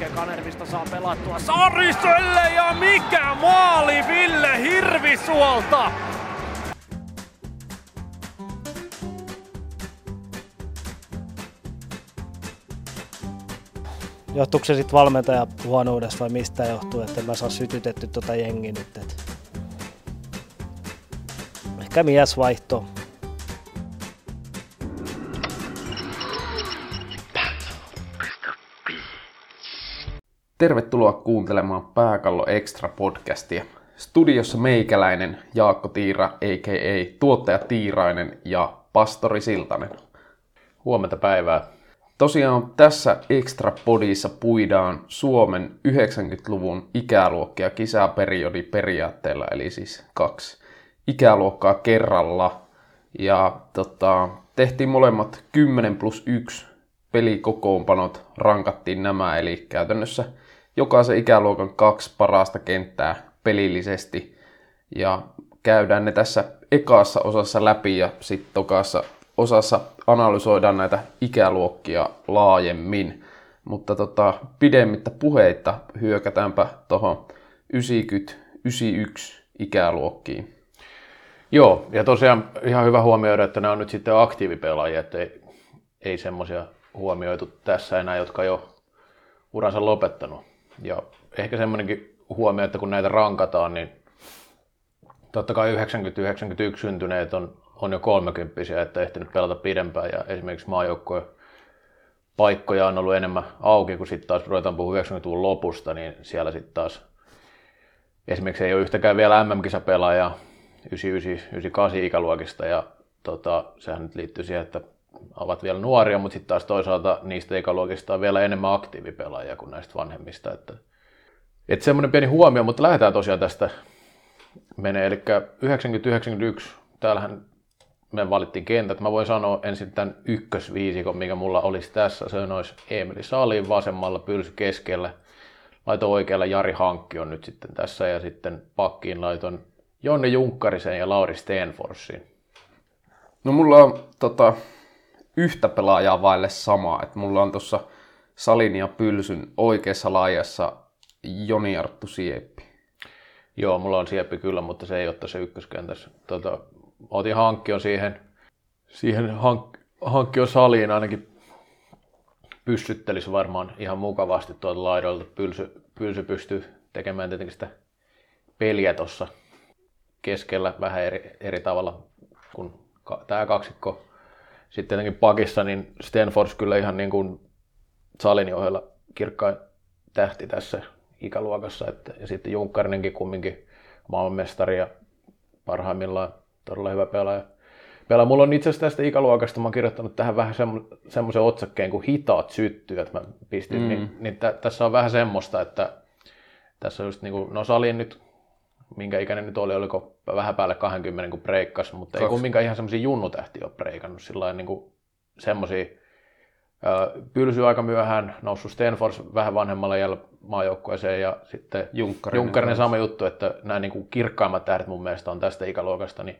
hetken Kanervista saa pelattua Sariselle ja mikä maali Ville Hirvisuolta! Johtuuko se sitten valmentaja huonoudesta vai mistä johtuu, että mä saa sytytetty tota jengi nyt? Et... Ehkä mies vaihto. Tervetuloa kuuntelemaan Pääkallo Extra podcastia. Studiossa meikäläinen Jaakko Tiira, a.k.a. tuottaja Tiirainen ja pastori Siltanen. Huomenta päivää. Tosiaan tässä Extra Podissa puidaan Suomen 90-luvun ikäluokkia kisäperiodi periaatteella, eli siis kaksi ikäluokkaa kerralla. Ja tota, tehtiin molemmat 10 plus 1 pelikokoonpanot, rankattiin nämä, eli käytännössä jokaisen ikäluokan kaksi parasta kenttää pelillisesti. Ja käydään ne tässä ekassa osassa läpi ja sitten tokassa osassa analysoidaan näitä ikäluokkia laajemmin. Mutta tota, pidemmittä puheitta hyökätäänpä tuohon 90-91 ikäluokkiin. Joo, ja tosiaan ihan hyvä huomioida, että nämä on nyt sitten aktiivipelaajia, että ei, ei semmoisia huomioitu tässä enää, jotka jo uransa lopettanut. Ja ehkä semmoinenkin huomio, että kun näitä rankataan, niin totta kai 90-91 syntyneet on, on jo 30 että ehtinyt pelata pidempään. Ja esimerkiksi maajoukkojen paikkoja on ollut enemmän auki, kun sitten taas ruvetaan puhua 90-luvun lopusta, niin siellä sitten taas esimerkiksi ei ole yhtäkään vielä MM-kisapelaajaa 99-98 ikäluokista. Ja tota, sehän nyt liittyy siihen, että ovat vielä nuoria, mutta sitten taas toisaalta niistä ikäluokista on vielä enemmän aktiivipelaajia kuin näistä vanhemmista. Että, että semmoinen pieni huomio, mutta lähdetään tosiaan tästä menee. Eli 90-91, täällähän me valittiin kentät. Mä voin sanoa ensin tämän ykkösviisikon, mikä mulla olisi tässä. Se olisi Emeli Salin vasemmalla, Pylsy keskellä. Laitoin oikealla Jari Hankki on nyt sitten tässä ja sitten pakkiin laiton Jonne Junkkarisen ja Lauri Stenforsin. No mulla on tota, yhtä pelaajaa vaille samaa. että mulla on tuossa Salin ja Pylsyn oikeassa laajassa Joni Arttu Sieppi. Joo, mulla on Sieppi kyllä, mutta se ei ole tässä ykköskentässä. Tota, otin hankkion siihen, siihen hank, hankkion saliin ainakin pyssyttelisi varmaan ihan mukavasti tuolta laidolta. Pylsy, pylsy pystyy tekemään tietenkin sitä peliä tuossa keskellä vähän eri, eri tavalla kuin tämä kaksikko sitten tietenkin pakissa, niin Stenfors kyllä ihan niin kuin Salin ohella kirkkain tähti tässä ikäluokassa. Että, ja sitten Junkkarinenkin kumminkin maailmanmestari ja parhaimmillaan todella hyvä pelaaja. Pelaa. Mulla on itse asiassa tästä ikäluokasta, mä oon kirjoittanut tähän vähän semmoisen otsakkeen kuin hitaat syttyjät, mä pistin, mm. niin, niin t- tässä on vähän semmoista, että tässä on just niin kuin, no Salin nyt minkä ikäinen nyt oli, oliko vähän päälle 20 kun breikkas, mutta Kaksi. ei kumminkaan ihan semmoisia junnutähtiä ole breikannut, sillä niin kuin semmoisia Pylsy aika myöhään, noussut Stenfors vähän vanhemmalla jäljellä maajoukkueeseen ja sitten Junkkarinen, Junkkarinen sama juttu, että nämä niin kuin kirkkaimmat tähdet mun mielestä on tästä ikäluokasta, niin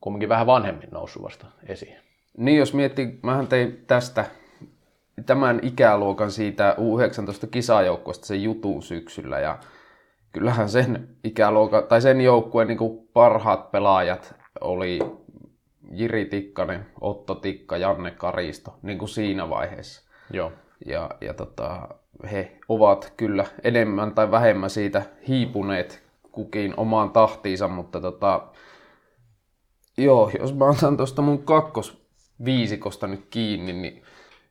kumminkin vähän vanhemmin noussut vasta esiin. Niin, jos miettii, mähän tein tästä tämän ikäluokan siitä U19 kisajoukkueesta sen jutun syksyllä ja kyllähän sen ikäluokan, tai sen joukkueen niin parhaat pelaajat oli Jiri Tikkanen, Otto Tikka, Janne Karisto, niin kuin siinä vaiheessa. Joo. Ja, ja tota, he ovat kyllä enemmän tai vähemmän siitä hiipuneet kukin omaan tahtiinsa, mutta tota, joo, jos mä otan tuosta mun kakkosviisikosta nyt kiinni, niin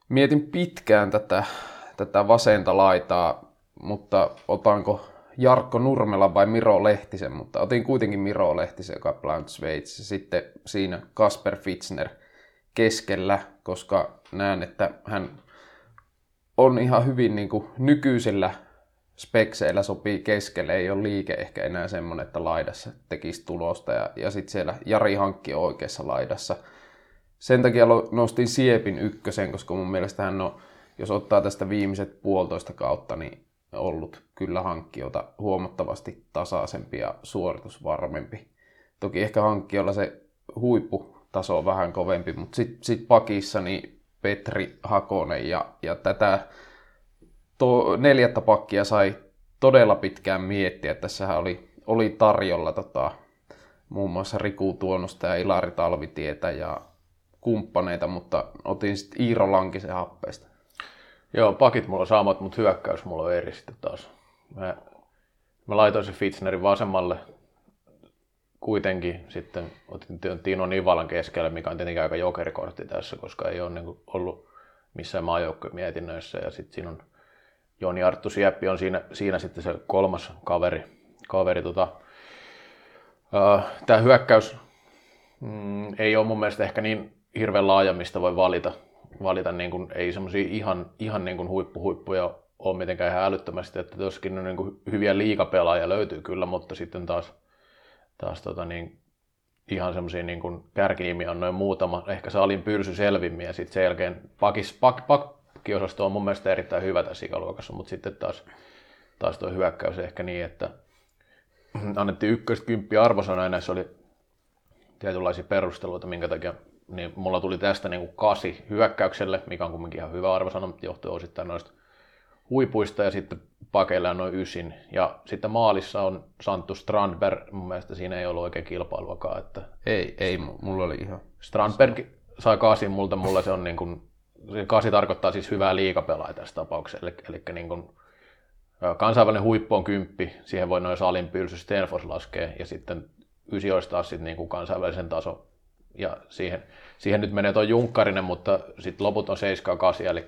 mietin pitkään tätä, tätä vasenta laitaa, mutta otanko Jarkko Nurmela vai Miro Lehtisen, mutta otin kuitenkin Miro Lehtisen, joka pelaa Sveitsissä. Sitten siinä Kasper Fitzner keskellä, koska näen, että hän on ihan hyvin niin kuin nykyisillä spekseillä sopii keskelle, ei ole liike ehkä enää semmoinen, että laidassa tekisi tulosta. Ja, ja sitten siellä Jari Hankki on oikeassa laidassa. Sen takia nostin Siepin ykkösen, koska mun mielestä hän on, jos ottaa tästä viimeiset puolitoista kautta, niin ollut kyllä hankkiota huomattavasti tasaisempi ja suoritusvarmempi. Toki ehkä hankkijoilla se huipputaso on vähän kovempi, mutta sitten sit pakissa niin Petri Hakonen ja, ja tätä to, neljättä pakkia sai todella pitkään miettiä. Tässähän oli, oli tarjolla tota, muun muassa Riku Tuonosta ja Ilari Talvitietä ja kumppaneita, mutta otin sitten Iiro Lankisen happeista. Joo, pakit mulla on samat, mutta hyökkäys mulla on eri sitten taas. Mä, mä laitoin se Fitznerin vasemmalle kuitenkin sitten otin Tino Nivalan keskelle, mikä on tietenkin aika jokerikortti tässä, koska ei ole niin ollut missään maajoukkojen mietinnöissä. Ja sitten siinä on Joni Arttu Sieppi on siinä, siinä sitten se kolmas kaveri. kaveri tota. Tämä hyökkäys mm, ei ole mun mielestä ehkä niin hirveän laaja, mistä voi valita. Valita niin kuin, ei semmoisia ihan, ihan niin kuin huippuhuippuja ole mitenkään ihan älyttömästi, että tuossakin niin kuin hyviä liikapelaajia löytyy kyllä, mutta sitten taas, taas tota niin, ihan semmoisia niin kuin kärkinimiä on noin muutama, ehkä Salin pyrsy selvimmin ja sitten sen jälkeen pakis, pak, pakkiosasto on mun mielestä erittäin hyvä tässä ikäluokassa, mutta sitten taas, taas tuo hyökkäys ehkä niin, että annettiin ykköstä kymppi arvosana ja näissä oli tietynlaisia perusteluita, minkä takia niin mulla tuli tästä niin kuin kasi hyökkäykselle, mikä on kuitenkin ihan hyvä arvosana, mutta johtuu osittain noista huipuista ja sitten pakeilla noin ysin. Ja sitten maalissa on Santtu Strandberg, mun mielestä siinä ei ollut oikein kilpailuakaan. Että ei, ei, mulla oli ihan... Strandberg sai kasin multa, mulla se on niin kuin, se kasi tarkoittaa siis hyvää liikapelaa tässä tapauksessa, eli, eli niin kuin, kansainvälinen huippu on kymppi, siihen voi noin salin pylsy Stenfors laskea, ja sitten ysi olisi taas sitten niin kuin kansainvälisen taso, ja siihen, siihen nyt menee tuo Junkkarinen, mutta sitten loput on 7-8, eli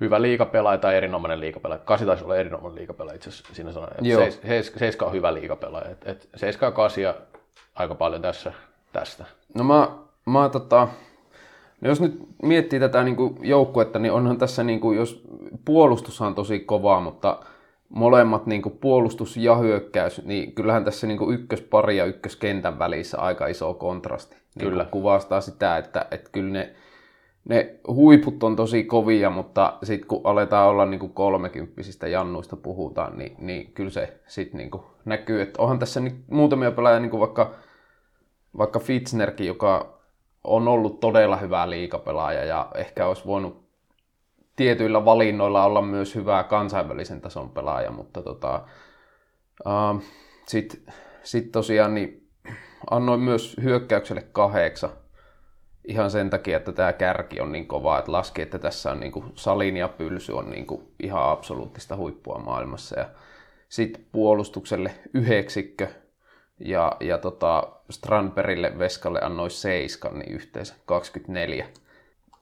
hyvä liikapelaaja tai erinomainen liikapelaaja. Kasi taisi olla erinomainen liikapelaaja itse asiassa siinä sanoin. Seiska on hyvä liikapelaaja. Et, et seiska ja kasia aika paljon tässä, tästä. No mä, mä tota, no jos nyt miettii tätä niin kuin joukkuetta, niin onhan tässä, niin kuin, jos puolustus on tosi kovaa, mutta molemmat niin kuin puolustus ja hyökkäys, niin kyllähän tässä niin kuin ykköspari ja ykköskentän välissä aika iso kontrasti. Niin kyllä. Kuvastaa sitä, että, että kyllä ne ne huiput on tosi kovia, mutta sitten kun aletaan olla niin kolmekymppisistä jannuista puhutaan, niin, niin kyllä se sitten niin näkyy. Että onhan tässä niin muutamia pelaajia, niin vaikka, vaikka Fitznerkin, joka on ollut todella hyvä liikapelaaja ja ehkä olisi voinut tietyillä valinnoilla olla myös hyvää kansainvälisen tason pelaaja, mutta tota, uh, sitten sit tosiaan niin annoin myös hyökkäykselle kahdeksan ihan sen takia, että tämä kärki on niin kova, että laski, että tässä on niin kuin Salin ja Pylsy on niin kuin ihan absoluuttista huippua maailmassa. Ja sitten puolustukselle yhdeksikkö ja, ja tota Strandbergille Veskalle annoi seiskan, niin yhteensä 24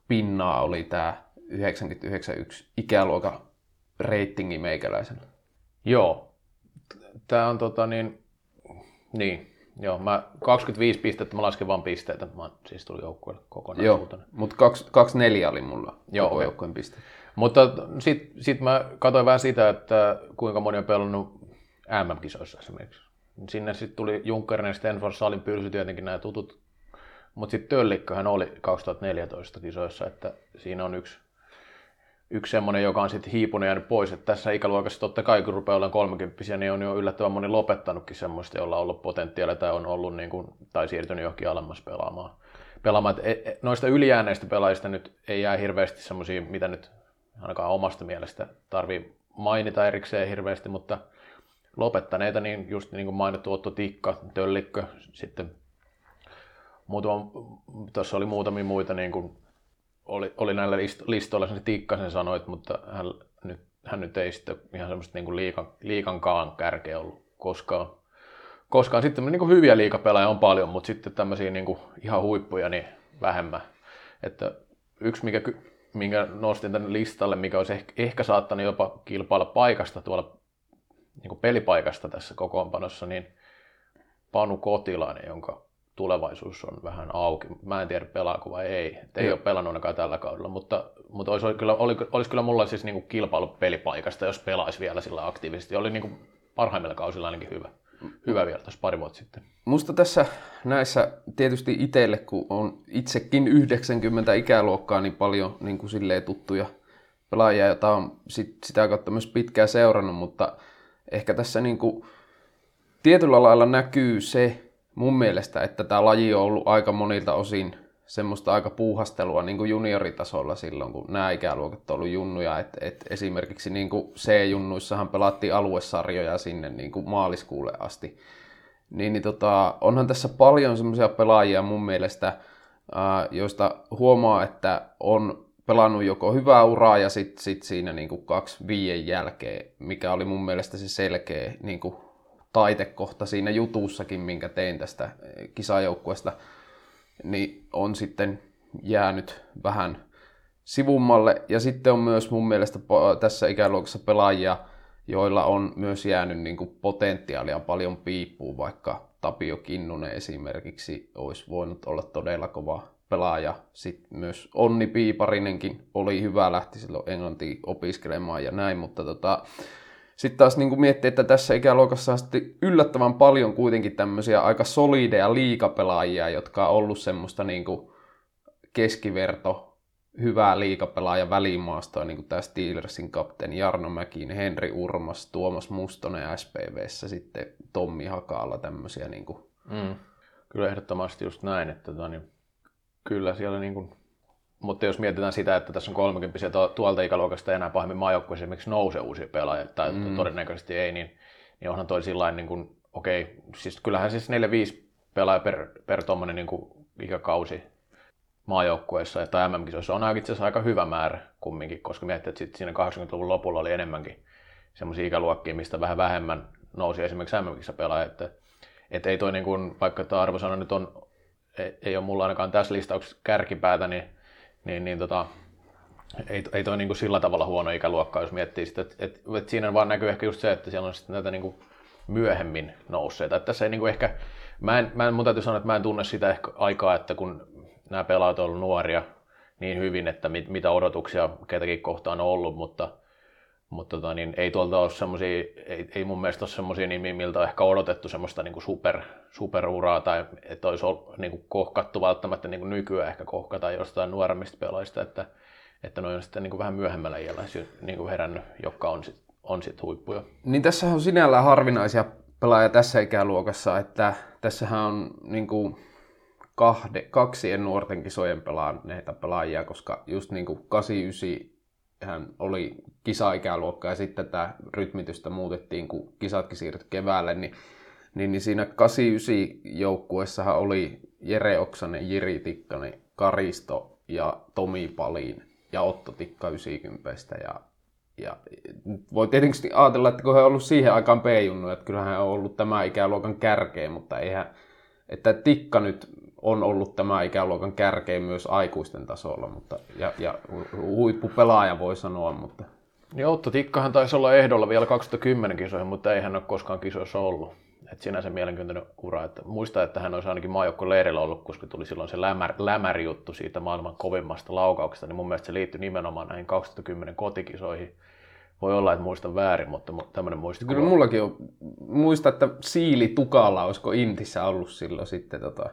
pinnaa oli tämä 991 ikäluokan reitingi meikäläisellä. Joo, tämä on tota niin, niin, Joo, mä 25 pistettä, mä lasken vaan pisteitä, mä siis tuli joukkueelle kokonaisuutena. Joo, mutta 24 oli mulla Joo, koko joukkueen piste. Mutta sitten sit mä katsoin vähän sitä, että kuinka moni on pelannut MM-kisoissa esimerkiksi. Sinne sitten tuli Junckerinen, Stenford, Salin Pylsy, tietenkin nämä tutut. Mutta sitten Töllikköhän oli 2014 kisoissa, että siinä on yksi yksi semmoinen, joka on sitten hiipunut jäänyt pois. Että tässä ikäluokassa totta kai, kun rupeaa olemaan 30 niin on jo yllättävän moni lopettanutkin semmoista, jolla on ollut potentiaalia tai on ollut niin kuin, tai siirtynyt johonkin alemmas pelaamaan. pelaamaan. Et, e, noista ylijääneistä pelaajista nyt ei jää hirveästi semmoisia, mitä nyt ainakaan omasta mielestä tarvii mainita erikseen hirveästi, mutta lopettaneita, niin just niin kuin mainittu Otto Tikka, Töllikkö, sitten muutama, tuossa oli muutamia muita niin kuin oli, oli näillä listoilla sen Tikkasen sanoit, mutta hän nyt, hän nyt ei sitten ihan semmoista niin kuin liikan, liikankaan kärkeä ollut koskaan. Koskaan sitten niin kuin hyviä liikapelaajia on paljon, mutta sitten tämmöisiä niin kuin ihan huippuja niin vähemmän. Että yksi, mikä, minkä nostin tänne listalle, mikä olisi ehkä, ehkä saattanut jopa kilpailla paikasta tuolla niin kuin pelipaikasta tässä kokoonpanossa, niin Panu Kotilainen, jonka tulevaisuus on vähän auki. Mä en tiedä pelaako vai ei. Et ei ole pelannut ainakaan tällä kaudella, mutta, mutta olisi, kyllä, oli, olisi kyllä mulla siis niin kilpailu pelipaikasta, jos pelaisi vielä sillä aktiivisesti. Oli niin kuin parhaimmilla kausilla ainakin hyvä. Hyvä vielä tuossa pari vuotta sitten. Musta tässä näissä tietysti itselle, kun on itsekin 90 ikäluokkaa, niin paljon niin kuin silleen tuttuja pelaajia, joita on sit, sitä kautta myös pitkään seurannut, mutta ehkä tässä niin kuin tietyllä lailla näkyy se, mun mielestä, että tämä laji on ollut aika monilta osin semmoista aika puuhastelua niin kuin junioritasolla silloin, kun nämä ikäluokat on ollut junnuja. Et, et esimerkiksi niin kuin C-junnuissahan pelattiin aluesarjoja sinne niin kuin maaliskuulle asti. Niin, niin tota, onhan tässä paljon semmoisia pelaajia mun mielestä, ää, joista huomaa, että on pelannut joko hyvää uraa ja sitten sit siinä niin kuin kaksi viien jälkeen, mikä oli mun mielestä se selkeä niin kuin taitekohta siinä jutussakin, minkä tein tästä kisajoukkueesta niin on sitten jäänyt vähän sivummalle. Ja sitten on myös mun mielestä tässä ikäluokassa pelaajia, joilla on myös jäänyt niin kuin potentiaalia paljon piippuun, vaikka Tapio Kinnunen esimerkiksi olisi voinut olla todella kova pelaaja. Sitten myös Onni Piiparinenkin oli hyvä, lähti silloin Englantiin opiskelemaan ja näin, mutta tota, sitten taas niin miettii, että tässä ikäluokassa on sitten yllättävän paljon kuitenkin tämmöisiä aika solideja liikapelaajia, jotka on ollut semmoista niin kuin keskiverto, hyvää liikapelaaja välimaastoa, niin kuin tämä Steelersin kapteeni Jarno Mäkin, Henri Urmas, Tuomas Mustonen SPVssä, sitten Tommi Hakaalla tämmöisiä. Niin kuin... mm. Kyllä ehdottomasti just näin, että tota, niin, kyllä siellä niin kuin mutta jos mietitään sitä, että tässä on 30 tuolta ikäluokasta enää pahemmin maajoukkueessa esimerkiksi nousee uusia pelaajia, tai mm. todennäköisesti ei, niin, niin onhan toi sillä niin kuin, okei, okay, siis kyllähän siis 4-5 pelaaja per, per tuommoinen niin ikäkausi maajoukkueessa tai MM-kisoissa on itse asiassa aika hyvä määrä kumminkin, koska miettii, että sit siinä 80-luvun lopulla oli enemmänkin semmoisia ikäluokkia, mistä vähän vähemmän nousi esimerkiksi mm pelaaja, että, että ei toi niin kuin, vaikka tämä arvosana nyt on, ei, ei ole mulla ainakaan tässä listauksessa kärkipäätä, niin niin, niin tota, ei, ei toi niin kuin sillä tavalla huono ikäluokka, jos miettii sitä, että, että, että siinä vaan näkyy ehkä just se, että siellä on sitten näitä niin kuin myöhemmin nousseita. Että tässä ei niin kuin ehkä, mä en, mä en, mun täytyy sanoa, että mä en tunne sitä ehkä aikaa, että kun nämä pelaajat on ollut nuoria niin hyvin, että mit, mitä odotuksia ketäkin kohtaan on ollut, mutta, mutta tota, niin ei tuolta ole semmoisia, ei, ei mun mielestä ole semmoisia nimiä, miltä on ehkä odotettu semmoista niin kuin super, superuraa tai että olisi ollut, niin kuin kohkattu välttämättä niin kuin nykyään ehkä kohkata jostain nuoremmista pelaajista, että, että ne on sitten niin kuin vähän myöhemmällä iällä niin kuin herännyt, jotka on sitten on sit huippuja. Niin tässä on sinällään harvinaisia pelaajia tässä ikäluokassa, että tässähän on niin kuin kahde, kaksien nuorten kisojen pelaaneita pelaajia, koska just niin kuin 89 hän oli kisaikäluokka ja sitten tämä rytmitystä muutettiin, kun kisatkin siirtyi keväälle, niin, niin, niin siinä 89 joukkuessahan oli Jere Oksanen, Jiri Tikkanen, Karisto ja Tomi Palin ja Otto Tikka 90 ja, ja voi tietenkin ajatella, että kun he on ollut siihen aikaan p-junnu, että kyllähän hän on ollut tämä ikäluokan kärkeä, mutta eihän, että Tikka nyt on ollut tämä ikäluokan kärkeä myös aikuisten tasolla, mutta, ja, ja huippupelaaja voi sanoa, mutta... Niin Otto Tikkahan taisi olla ehdolla vielä 2010 kisoihin, mutta ei hän ole koskaan kisoissa ollut. Et sinänsä mielenkiintoinen ura. Että muista, että hän olisi ainakin maajoukko leirillä ollut, koska tuli silloin se lämär, lämäri juttu siitä maailman kovimmasta laukauksesta, niin mun mielestä se liittyy nimenomaan näihin 2010 kotikisoihin. Voi olla, että muistan väärin, mutta tämmöinen muistikuva. Kyllä mullakin on. Muista, että Siili Tukala, olisiko Intissä ollut silloin sitten tota,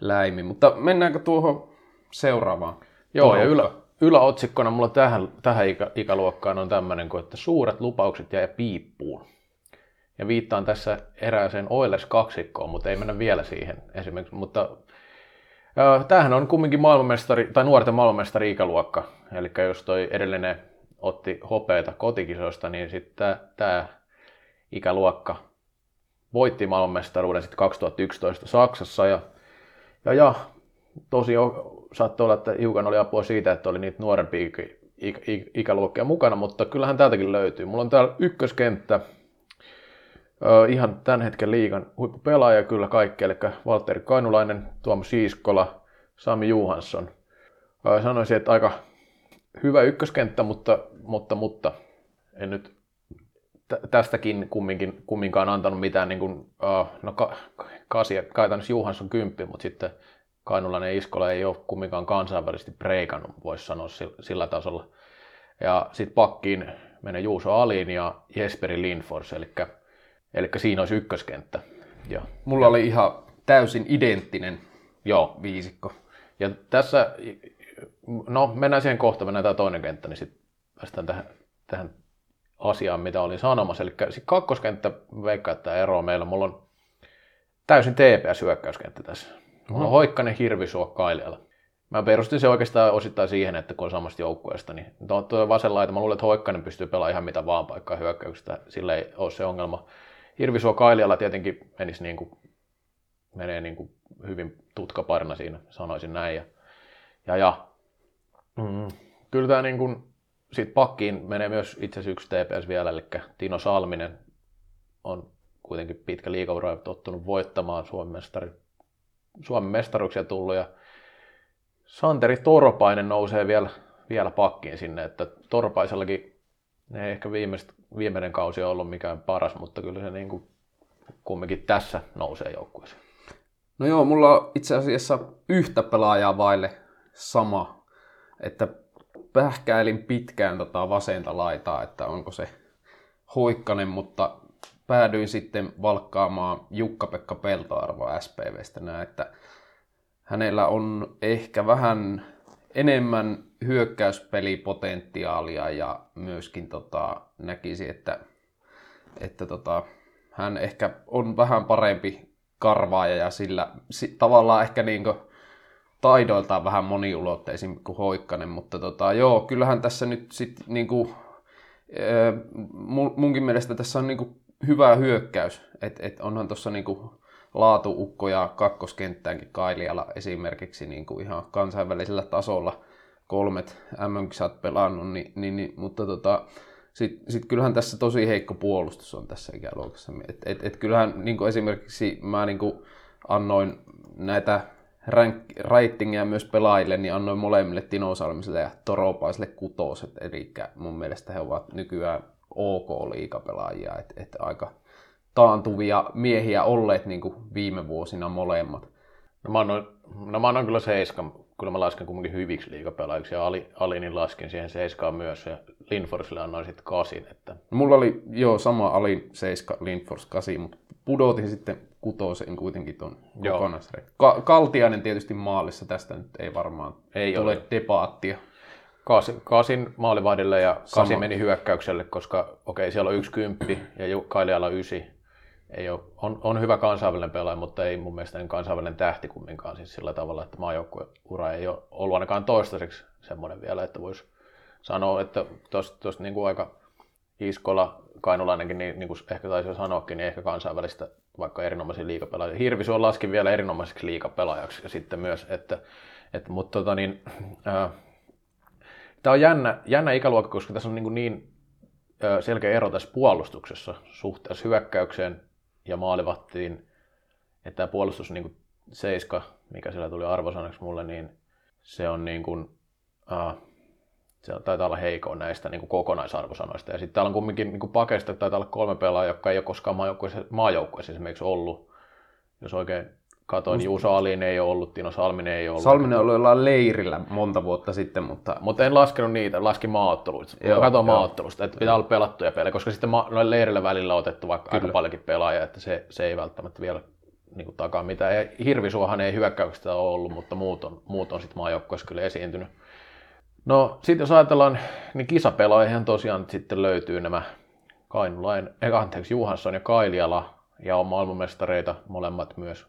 läimi. Mutta mennäänkö tuohon seuraavaan? Joo, ja ylä, yläotsikkona mulla tähän, tähän ikä, ikäluokkaan on tämmöinen että suuret lupaukset jäi piippuun. Ja viittaan tässä erääseen Oilers kaksikkoon, mutta ei mennä vielä siihen esimerkiksi. Mutta äh, tämähän on kumminkin maailmanmestari, tai nuorten maailmanmestari ikäluokka. Eli jos toi edellinen otti hopeita kotikisoista, niin sitten tämä ikäluokka voitti maailmanmestaruuden sitten 2011 Saksassa ja ja, ja tosi saattoi olla, että hiukan oli apua siitä, että oli niitä nuorempia ikä, ikä, ikäluokkia mukana, mutta kyllähän täältäkin löytyy. Mulla on täällä ykköskenttä, ihan tämän hetken liigan huippupelaaja kyllä kaikki, eli Valtteri Kainulainen, Tuomas Siiskola, Sami Juhansson. Sanoisin, että aika hyvä ykköskenttä, mutta, mutta, mutta en nyt tästäkin kumminkin, kumminkaan antanut mitään, niin kuin, uh, no ka, kasia, käytännössä Juhansson kymppi, mutta sitten Kainulainen Iskola ei ole kumminkaan kansainvälisesti preikannut, voisi sanoa sillä tasolla. Ja sitten pakkiin menee Juuso Alin ja Jesperi Lindfors, eli, eli siinä olisi ykköskenttä. Ja, Mulla ja, oli ihan täysin identtinen joo. viisikko. Ja tässä, no mennään siihen kohta, mennään tämä toinen kenttä, niin sitten päästään tähän, tähän asiaan, mitä olin sanomassa. Eli kakkoskenttä veikkaa, että ero meillä. Mulla on täysin TPS-hyökkäyskenttä tässä. Mulla on Hoikkanen, Hirvisuo, Kailijalla. Mä perustin se oikeastaan osittain siihen, että kun on samasta joukkueesta, niin tuo, tuo vasen laita, mä luulen, että Hoikkanen pystyy pelaamaan ihan mitä vaan paikkaa hyökkäyksestä, sillä ei ole se ongelma. Hirvisuo Kailiala tietenkin menisi niin kuin, menee niin kuin hyvin tutkaparina siinä, sanoisin näin. Ja, ja, ja mm, kyllä tämä niin kuin, sit pakkiin menee myös itse asiassa yksi TPS vielä, eli Tino Salminen on kuitenkin pitkä liikaura tottunut voittamaan Suomen, mestari, Suomen mestaruksia tullut ja Santeri Torpainen nousee vielä, vielä pakkiin sinne, että Torpaisellakin ei ehkä viimeist, viimeinen kausi on ollut mikään paras, mutta kyllä se niin kuin kumminkin tässä nousee joukkueeseen. No joo, mulla on itse asiassa yhtä pelaajaa vaille sama, että pähkäilin pitkään tota vasenta laitaa, että onko se Hoikkanen, mutta päädyin sitten valkkaamaan Jukka-Pekka Peltoarvo SPVstä näin, että hänellä on ehkä vähän enemmän hyökkäyspelipotentiaalia ja myöskin tota, näkisi, että, että tota, hän ehkä on vähän parempi karvaaja ja sillä si, tavallaan ehkä niinku taidoiltaan vähän moniulotteisin kuin Hoikkanen, mutta tota, joo, kyllähän tässä nyt sitten niinku, munkin mielestä tässä on niinku hyvä hyökkäys, että et onhan tuossa niinku laatuukko ja kakkoskenttäänkin Kailiala esimerkiksi niinku ihan kansainvälisellä tasolla kolmet MM-kisat pelannut, niin, niin, niin, mutta tota, sitten sit kyllähän tässä tosi heikko puolustus on tässä ikäluokassa. Et, et, et kyllähän niin esimerkiksi mä niin annoin näitä rank, ratingia myös pelaajille, niin annoin molemmille Tino Salmiselle ja Toropaiselle kutoset. Eli mun mielestä he ovat nykyään OK-liikapelaajia, että et aika taantuvia miehiä olleet niin viime vuosina molemmat. No mä annoin, no mä annoin kyllä seiskan kyllä mä lasken kumminkin hyviksi liikapelaajiksi ja Ali, Alinin laskin siihen seiskaan myös ja Linforsille annoin sitten kasin. Että... Mulla oli jo sama Alin seiska, Linfors kasi, mutta pudotin sitten kutosen kuitenkin ton kokonaisrein. Ka- Kaltiainen tietysti maalissa, tästä nyt ei varmaan ei tule ole. debaattia. Kasin, kasin maalivahdille ja kasi Sama. meni hyökkäykselle, koska okei, okay, siellä on yksi kymppi ja Kailiala ysi ei ole, on, on, hyvä kansainvälinen pelaaja, mutta ei mun mielestä niin kansainvälinen tähti kumminkaan siis sillä tavalla, että maajoukkueura ei ole ollut ainakaan toistaiseksi semmoinen vielä, että voisi sanoa, että tuosta niin aika Iskola, Kainulainenkin, niin, niin kuin ehkä taisi jo sanoakin, niin ehkä kansainvälistä vaikka erinomaisia liikapelaajia. Hirvisuon laskin vielä erinomaiseksi liikapelaajaksi ja sitten myös, että, että mutta tota niin, äh, tämä on jännä, jännä ikäluokka, koska tässä on niin, niin äh, selkeä ero tässä puolustuksessa suhteessa hyökkäykseen ja maalivahtiin, että tämä puolustus niin kuin seiska, mikä siellä tuli arvosanaksi mulle, niin se on niin kuin, uh, se taitaa olla heikoin näistä niin kuin kokonaisarvosanoista. Ja sitten täällä on kumminkin niin kuin pakeista, taitaa olla kolme pelaajaa, jotka ei ole koskaan maajoukkueessa, maajoukkueessa esimerkiksi ollut. Jos oikein katoin, niin Juuso Alin ei ole ollut, Tino Salminen ei ole ollut. Salminen on ollut jollain leirillä monta vuotta sitten, mutta... Mutta en laskenut niitä, laskin maaotteluista. Joo, Katoin maaottelusta, että pitää olla pelattuja pelejä, koska sitten ma- noin leirillä välillä on otettu vaikka Kyllä. aika paljonkin pelaajia, että se, se ei välttämättä vielä niin kuin takaa mitään. Ja Hirvisuohan ei hyökkäyksestä ole ollut, mutta muut on, muut on sitten maajoukkueessa kyllä esiintynyt. No sitten jos ajatellaan, niin kisapelaajihan tosiaan sitten löytyy nämä Kainulain, eh, anteeksi, Juhansson ja Kailiala, ja on maailmanmestareita molemmat myös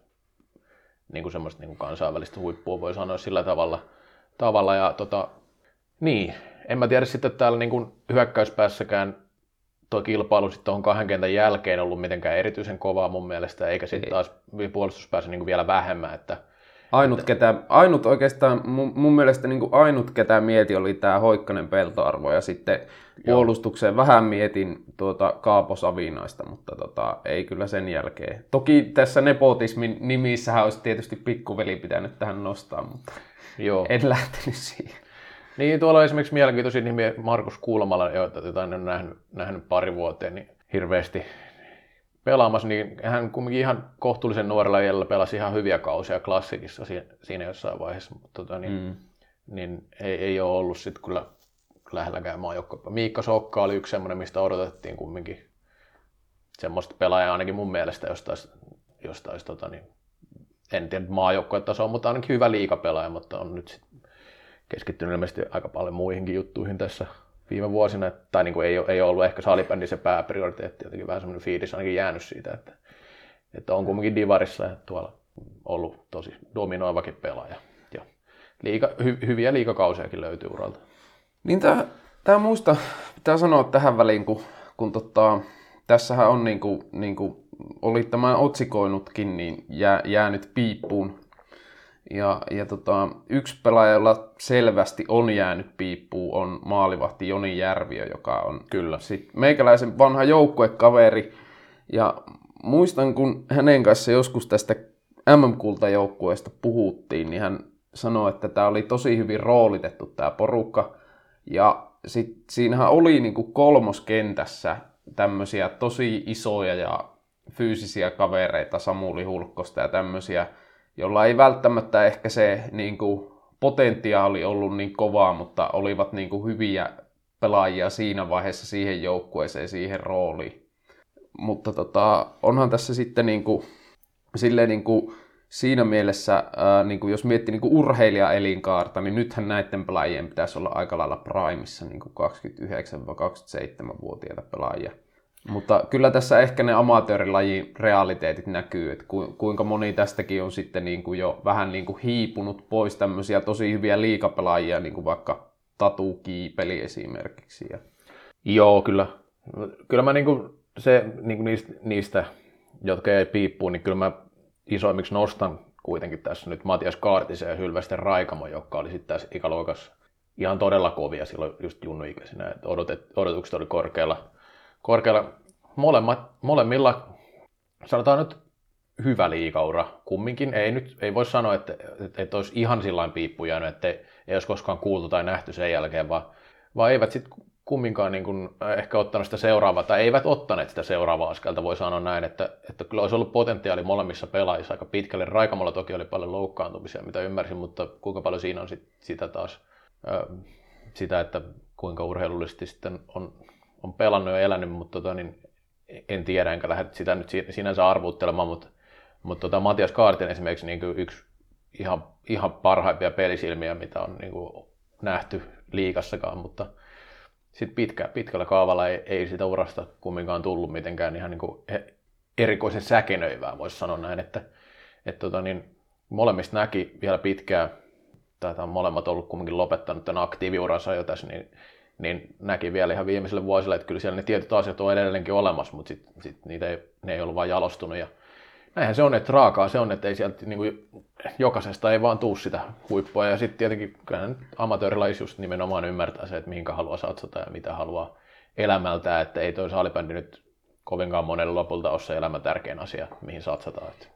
niin kuin semmoista niin kuin kansainvälistä huippua voi sanoa sillä tavalla. tavalla ja tota, niin, en mä tiedä sitten, täällä niin kuin hyökkäyspäässäkään tuo kilpailu sitten on kahden kentän jälkeen ollut mitenkään erityisen kovaa mun mielestä, eikä sitten taas puolustuspäässä niin kuin vielä vähemmän, että Ainut, ketä, ainut oikeastaan, mun, mun mielestä niin kuin ainut ketä mieti oli tämä Hoikkanen peltoarvo ja sitten puolustukseen vähän mietin tuota Kaapo Savinaista, mutta tota, ei kyllä sen jälkeen. Toki tässä nepotismin nimissähän olisi tietysti pikkuveli pitänyt tähän nostaa, mutta Joo. en lähtenyt siihen. Niin, tuolla on esimerkiksi mielenkiintoisia nimiä Markus Kulmala, jota en ole nähnyt, nähnyt pari vuoteen, niin hirveästi pelaamassa, niin hän kumminkin ihan kohtuullisen nuorella iällä pelasi ihan hyviä kausia klassikissa siinä jossain vaiheessa, mutta tota, niin, mm. niin ei, ei ole ollut sitten kyllä lähelläkään maajoukkoa. Miikka Sokka oli yksi semmoinen, mistä odotettiin kumminkin semmoista pelaajaa ainakin mun mielestä, josta olisi, josta olisi tota, niin, en tiedä maajoukkoetasoa, mutta ainakin hyvä liikapelaaja, mutta on nyt sit keskittynyt ilmeisesti aika paljon muihinkin juttuihin tässä viime vuosina, tai niin kuin ei, ei ollut ehkä salibändi se pääprioriteetti, jotenkin vähän semmoinen fiilis ainakin jäänyt siitä, että, että on kumminkin Divarissa ja tuolla ollut tosi dominoivakin pelaaja. Ja liiga, hy, hyviä liikakausiakin löytyy uralta. Niin tämä, tämä muista, pitää sanoa tähän väliin, kun, kun tota, tässähän on niin kuin, niin kuin oli tämä otsikoinutkin, niin jää, jäänyt piippuun. Ja, ja tota, yksi pelaaja, jolla selvästi on jäänyt piippuun, on maalivahti Joni Järviö, joka on Kyllä. sit meikäläisen vanha joukkuekaveri. Ja muistan, kun hänen kanssa joskus tästä MM-kultajoukkueesta puhuttiin, niin hän sanoi, että tämä oli tosi hyvin roolitettu tämä porukka. Ja sit siinähän oli niinku kolmoskentässä tämmöisiä tosi isoja ja fyysisiä kavereita, Samuli Hulkkosta ja tämmöisiä, jolla ei välttämättä ehkä se niinku, potentiaali ollut niin kovaa, mutta olivat niinku, hyviä pelaajia siinä vaiheessa siihen joukkueeseen, siihen rooliin. Mutta tota, onhan tässä sitten niinku, silleen niinku, siinä mielessä, ää, niin kuin jos miettii niin kuin urheilija-elinkaarta, niin nythän näiden pelaajien pitäisi olla aika lailla primissa, niin kuin 29-27-vuotiaita pelaajia. Mutta kyllä tässä ehkä ne amatöörilajin realiteetit näkyy, että kuinka moni tästäkin on sitten niin kuin jo vähän niin kuin hiipunut pois tämmöisiä tosi hyviä liikapelaajia, niin kuin vaikka Tatu Kiipeli esimerkiksi. Joo, kyllä. Kyllä mä niin kuin se, niin kuin niistä, niistä, jotka ei piippuun, niin kyllä mä isoimmiksi nostan kuitenkin tässä nyt Matias Kaartisen ja Hylvästen Raikamo, joka oli sitten tässä ikäluokassa ihan todella kovia silloin just junnuikäisenä. Odotet, odotukset oli korkealla. Korkealla. Molemmat, molemmilla, sanotaan nyt hyvä liikaura kumminkin. Ei nyt ei voi sanoa, että, että, että olisi ihan sillain piippu jäänyt, että ei, ei olisi koskaan kuultu tai nähty sen jälkeen, vaan, vaan eivät sitten kumminkaan niin kuin ehkä ottanut sitä seuraavaa, tai eivät ottaneet sitä seuraavaa askelta, voi sanoa näin, että, että kyllä olisi ollut potentiaali molemmissa pelaajissa aika pitkälle. Raikamolla toki oli paljon loukkaantumisia, mitä ymmärsin, mutta kuinka paljon siinä on sit, sitä taas, ö, sitä, että kuinka urheilullisesti sitten on, on pelannut ja elänyt, mutta tota, niin en tiedä, enkä lähde sitä nyt sinänsä arvuuttelemaan, mutta, mutta tota, Matias Kaartin esimerkiksi niin kuin yksi ihan, ihan parhaimpia pelisilmiä, mitä on niin kuin nähty liikassakaan, mutta sitten pitkä, pitkällä kaavalla ei, ei sitä urasta kumminkaan tullut mitenkään ihan niin kuin erikoisen säkenöivää, voisi sanoa näin, että, että tota, niin molemmista näki vielä pitkään, tai on molemmat ollut kumminkin lopettanut tämän aktiiviuransa jo tässä, niin, niin näki vielä ihan viimeiselle vuosille, että kyllä siellä ne tietyt asiat on edelleenkin olemassa, mutta sitten sit niitä ei, ne ei ollut vain jalostunut. Ja näinhän se on, että raakaa se on, että ei sieltä niin kuin, jokaisesta ei vaan tuu sitä huippua. Ja sitten tietenkin kyllä amatöörilais just nimenomaan ymmärtää se, että mihinkä haluaa satsata ja mitä haluaa elämältä, että ei toi salibändi nyt kovinkaan monelle lopulta ole se elämän tärkein asia, mihin satsataan. Että.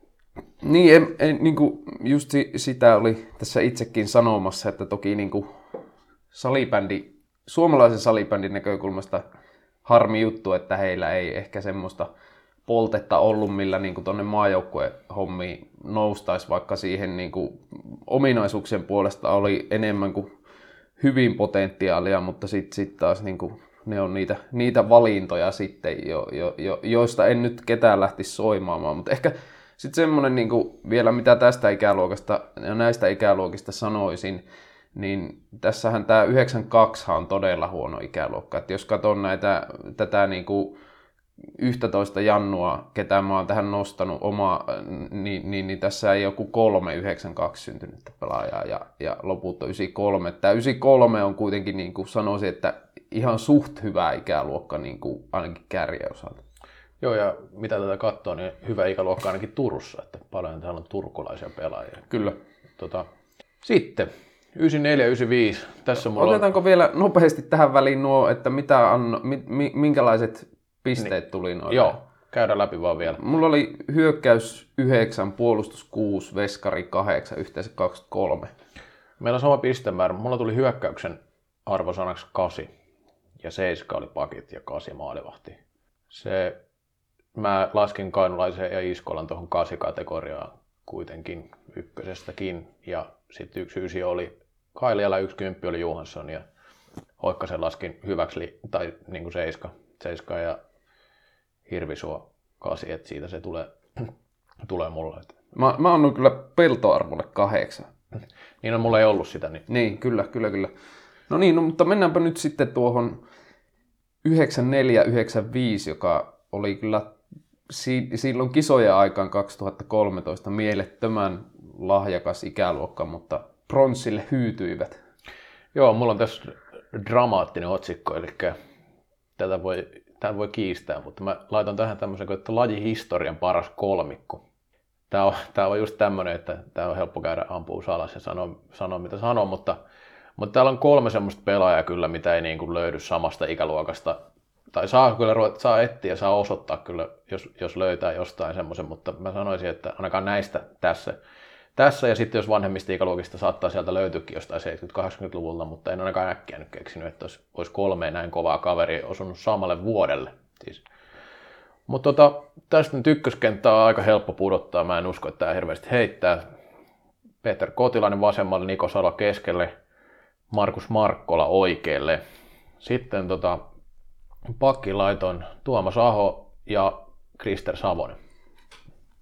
Niin, en, en, niin kuin just sitä oli tässä itsekin sanomassa, että toki niin kuin salibändi, suomalaisen salibändin näkökulmasta harmi juttu, että heillä ei ehkä semmoista poltetta ollut, millä niin tuonne maajoukkuehommiin noustaisi, vaikka siihen niin kuin, ominaisuuksien puolesta oli enemmän kuin hyvin potentiaalia, mutta sitten sit taas niin kuin, ne on niitä, niitä valintoja sitten, jo, jo, jo, joista en nyt ketään lähtisi soimaamaan, mutta ehkä sitten semmoinen niin vielä, mitä tästä ikäluokasta ja näistä ikäluokista sanoisin, niin tässähän tämä 92 on todella huono ikäluokka. Et jos katson näitä, tätä niin kuin 11 jannua, ketä mä oon tähän nostanut oma, niin, niin, niin tässä ei joku 392 syntynyttä pelaajaa ja, ja loput on 93. Tämä 93 on kuitenkin, niin kuin sanoisin, että ihan suht hyvä ikäluokka niin kuin ainakin kärjen osalta. Joo, ja mitä tätä katsoo, niin hyvä ikäluokka ainakin Turussa, että paljon täällä on turkulaisia pelaajia. Kyllä. Tota, sitten 94-95. Tässä mulla Otetaanko on... vielä nopeasti tähän väliin nuo, että mitä anno, mi, minkälaiset pisteet niin. tuli noin. Joo, käydään läpi vaan vielä. Mulla oli hyökkäys 9, puolustus 6, veskari 8, yhteensä 23. Meillä on sama pistemäärä. Mulla tuli hyökkäyksen arvosanaksi 8 ja 7 oli pakit ja 8 maalivahti. Se, mä laskin Kainulaisen ja Iskolan tuohon 8 kategoriaan kuitenkin ykkösestäkin. Ja sitten yksi ysi oli Kailiala, yksi kymppi oli Johansson ja Hoikkasen laskin hyväksi, tai niin kuin seiska, seiska ja hirvisuo kasi, että siitä se tulee, tulee mulle. Mä, mä annan kyllä peltoarvolle kahdeksan. Niin on, mulla ei ollut sitä. Niin, niin kyllä, kyllä, kyllä. No niin, no, mutta mennäänpä nyt sitten tuohon 94-95, joka oli kyllä si- silloin kisojen aikaan 2013 mielettömän lahjakas ikäluokka, mutta pronssille hyytyivät. Joo, mulla on tässä dramaattinen otsikko, eli tätä voi, tätä voi kiistää, mutta mä laitan tähän tämmöisen kuin, että lajihistorian paras kolmikko. Tämä on, tämä on just tämmöinen, että tämä on helppo käydä ampuu alas ja sanoa, sanoa mitä sanoo, mutta, mutta täällä on kolme semmoista pelaajaa kyllä, mitä ei niin kuin löydy samasta ikäluokasta. Tai saa kyllä ruveta, saa etsiä ja saa osoittaa kyllä, jos, jos löytää jostain semmoisen, mutta mä sanoisin, että ainakaan näistä tässä, tässä ja sitten jos vanhemmista ikäluokista saattaa sieltä löytyäkin jostain 70-80-luvulta, mutta en ainakaan äkkiä nyt keksinyt, että olisi, olisi kolme näin kovaa kaveri osunut samalle vuodelle. Siis. Mutta tota, tästä nyt ykköskenttää on aika helppo pudottaa, mä en usko, että tämä hirveästi heittää. Peter Kotilainen vasemmalle, Niko Salo keskelle, Markus Markkola oikealle. Sitten tota, pakkilaitoin Tuomas Aho ja Krister Savonen.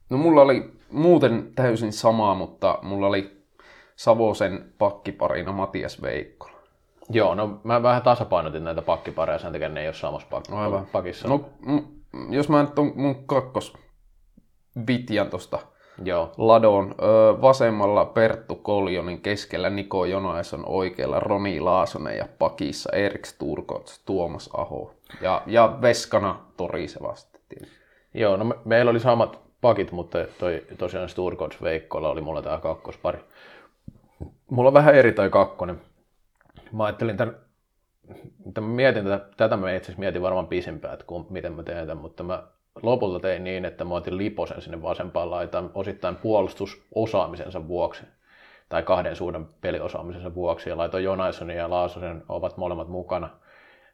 No mulla oli muuten täysin sama, mutta mulla oli Savosen pakkiparina Matias Veikkola. Joo, no mä vähän tasapainotin näitä pakkipareja, sen takia ne ei ole samassa pak- Aivan. pakissa. No, m- jos mä nyt on mun kakkos vitjan tosta Joo, Ladon öö, vasemmalla Perttu Koljonen, keskellä Niko Jonaison, oikealla Roni Laasonen ja pakissa Erik Sturkots, Tuomas Aho. Ja, ja Veskana Torisevasti. tietysti. Joo, no me, meillä oli samat pakit, mutta toi, tosiaan Sturkots Veikkola oli mulla tää kakkospari. Mulla on vähän eri toi kakkonen. Mä ajattelin tämän, että mä mietin tätä, tätä mä itse asiassa mietin varmaan pisimpään, että kun, miten mä teen tämän, mutta mä lopulta tein niin, että mä otin Liposen sinne vasempaan laitaan osittain puolustusosaamisensa vuoksi tai kahden suuden peliosaamisensa vuoksi ja laitoin Jonaisonin ja Laasosen ovat molemmat mukana.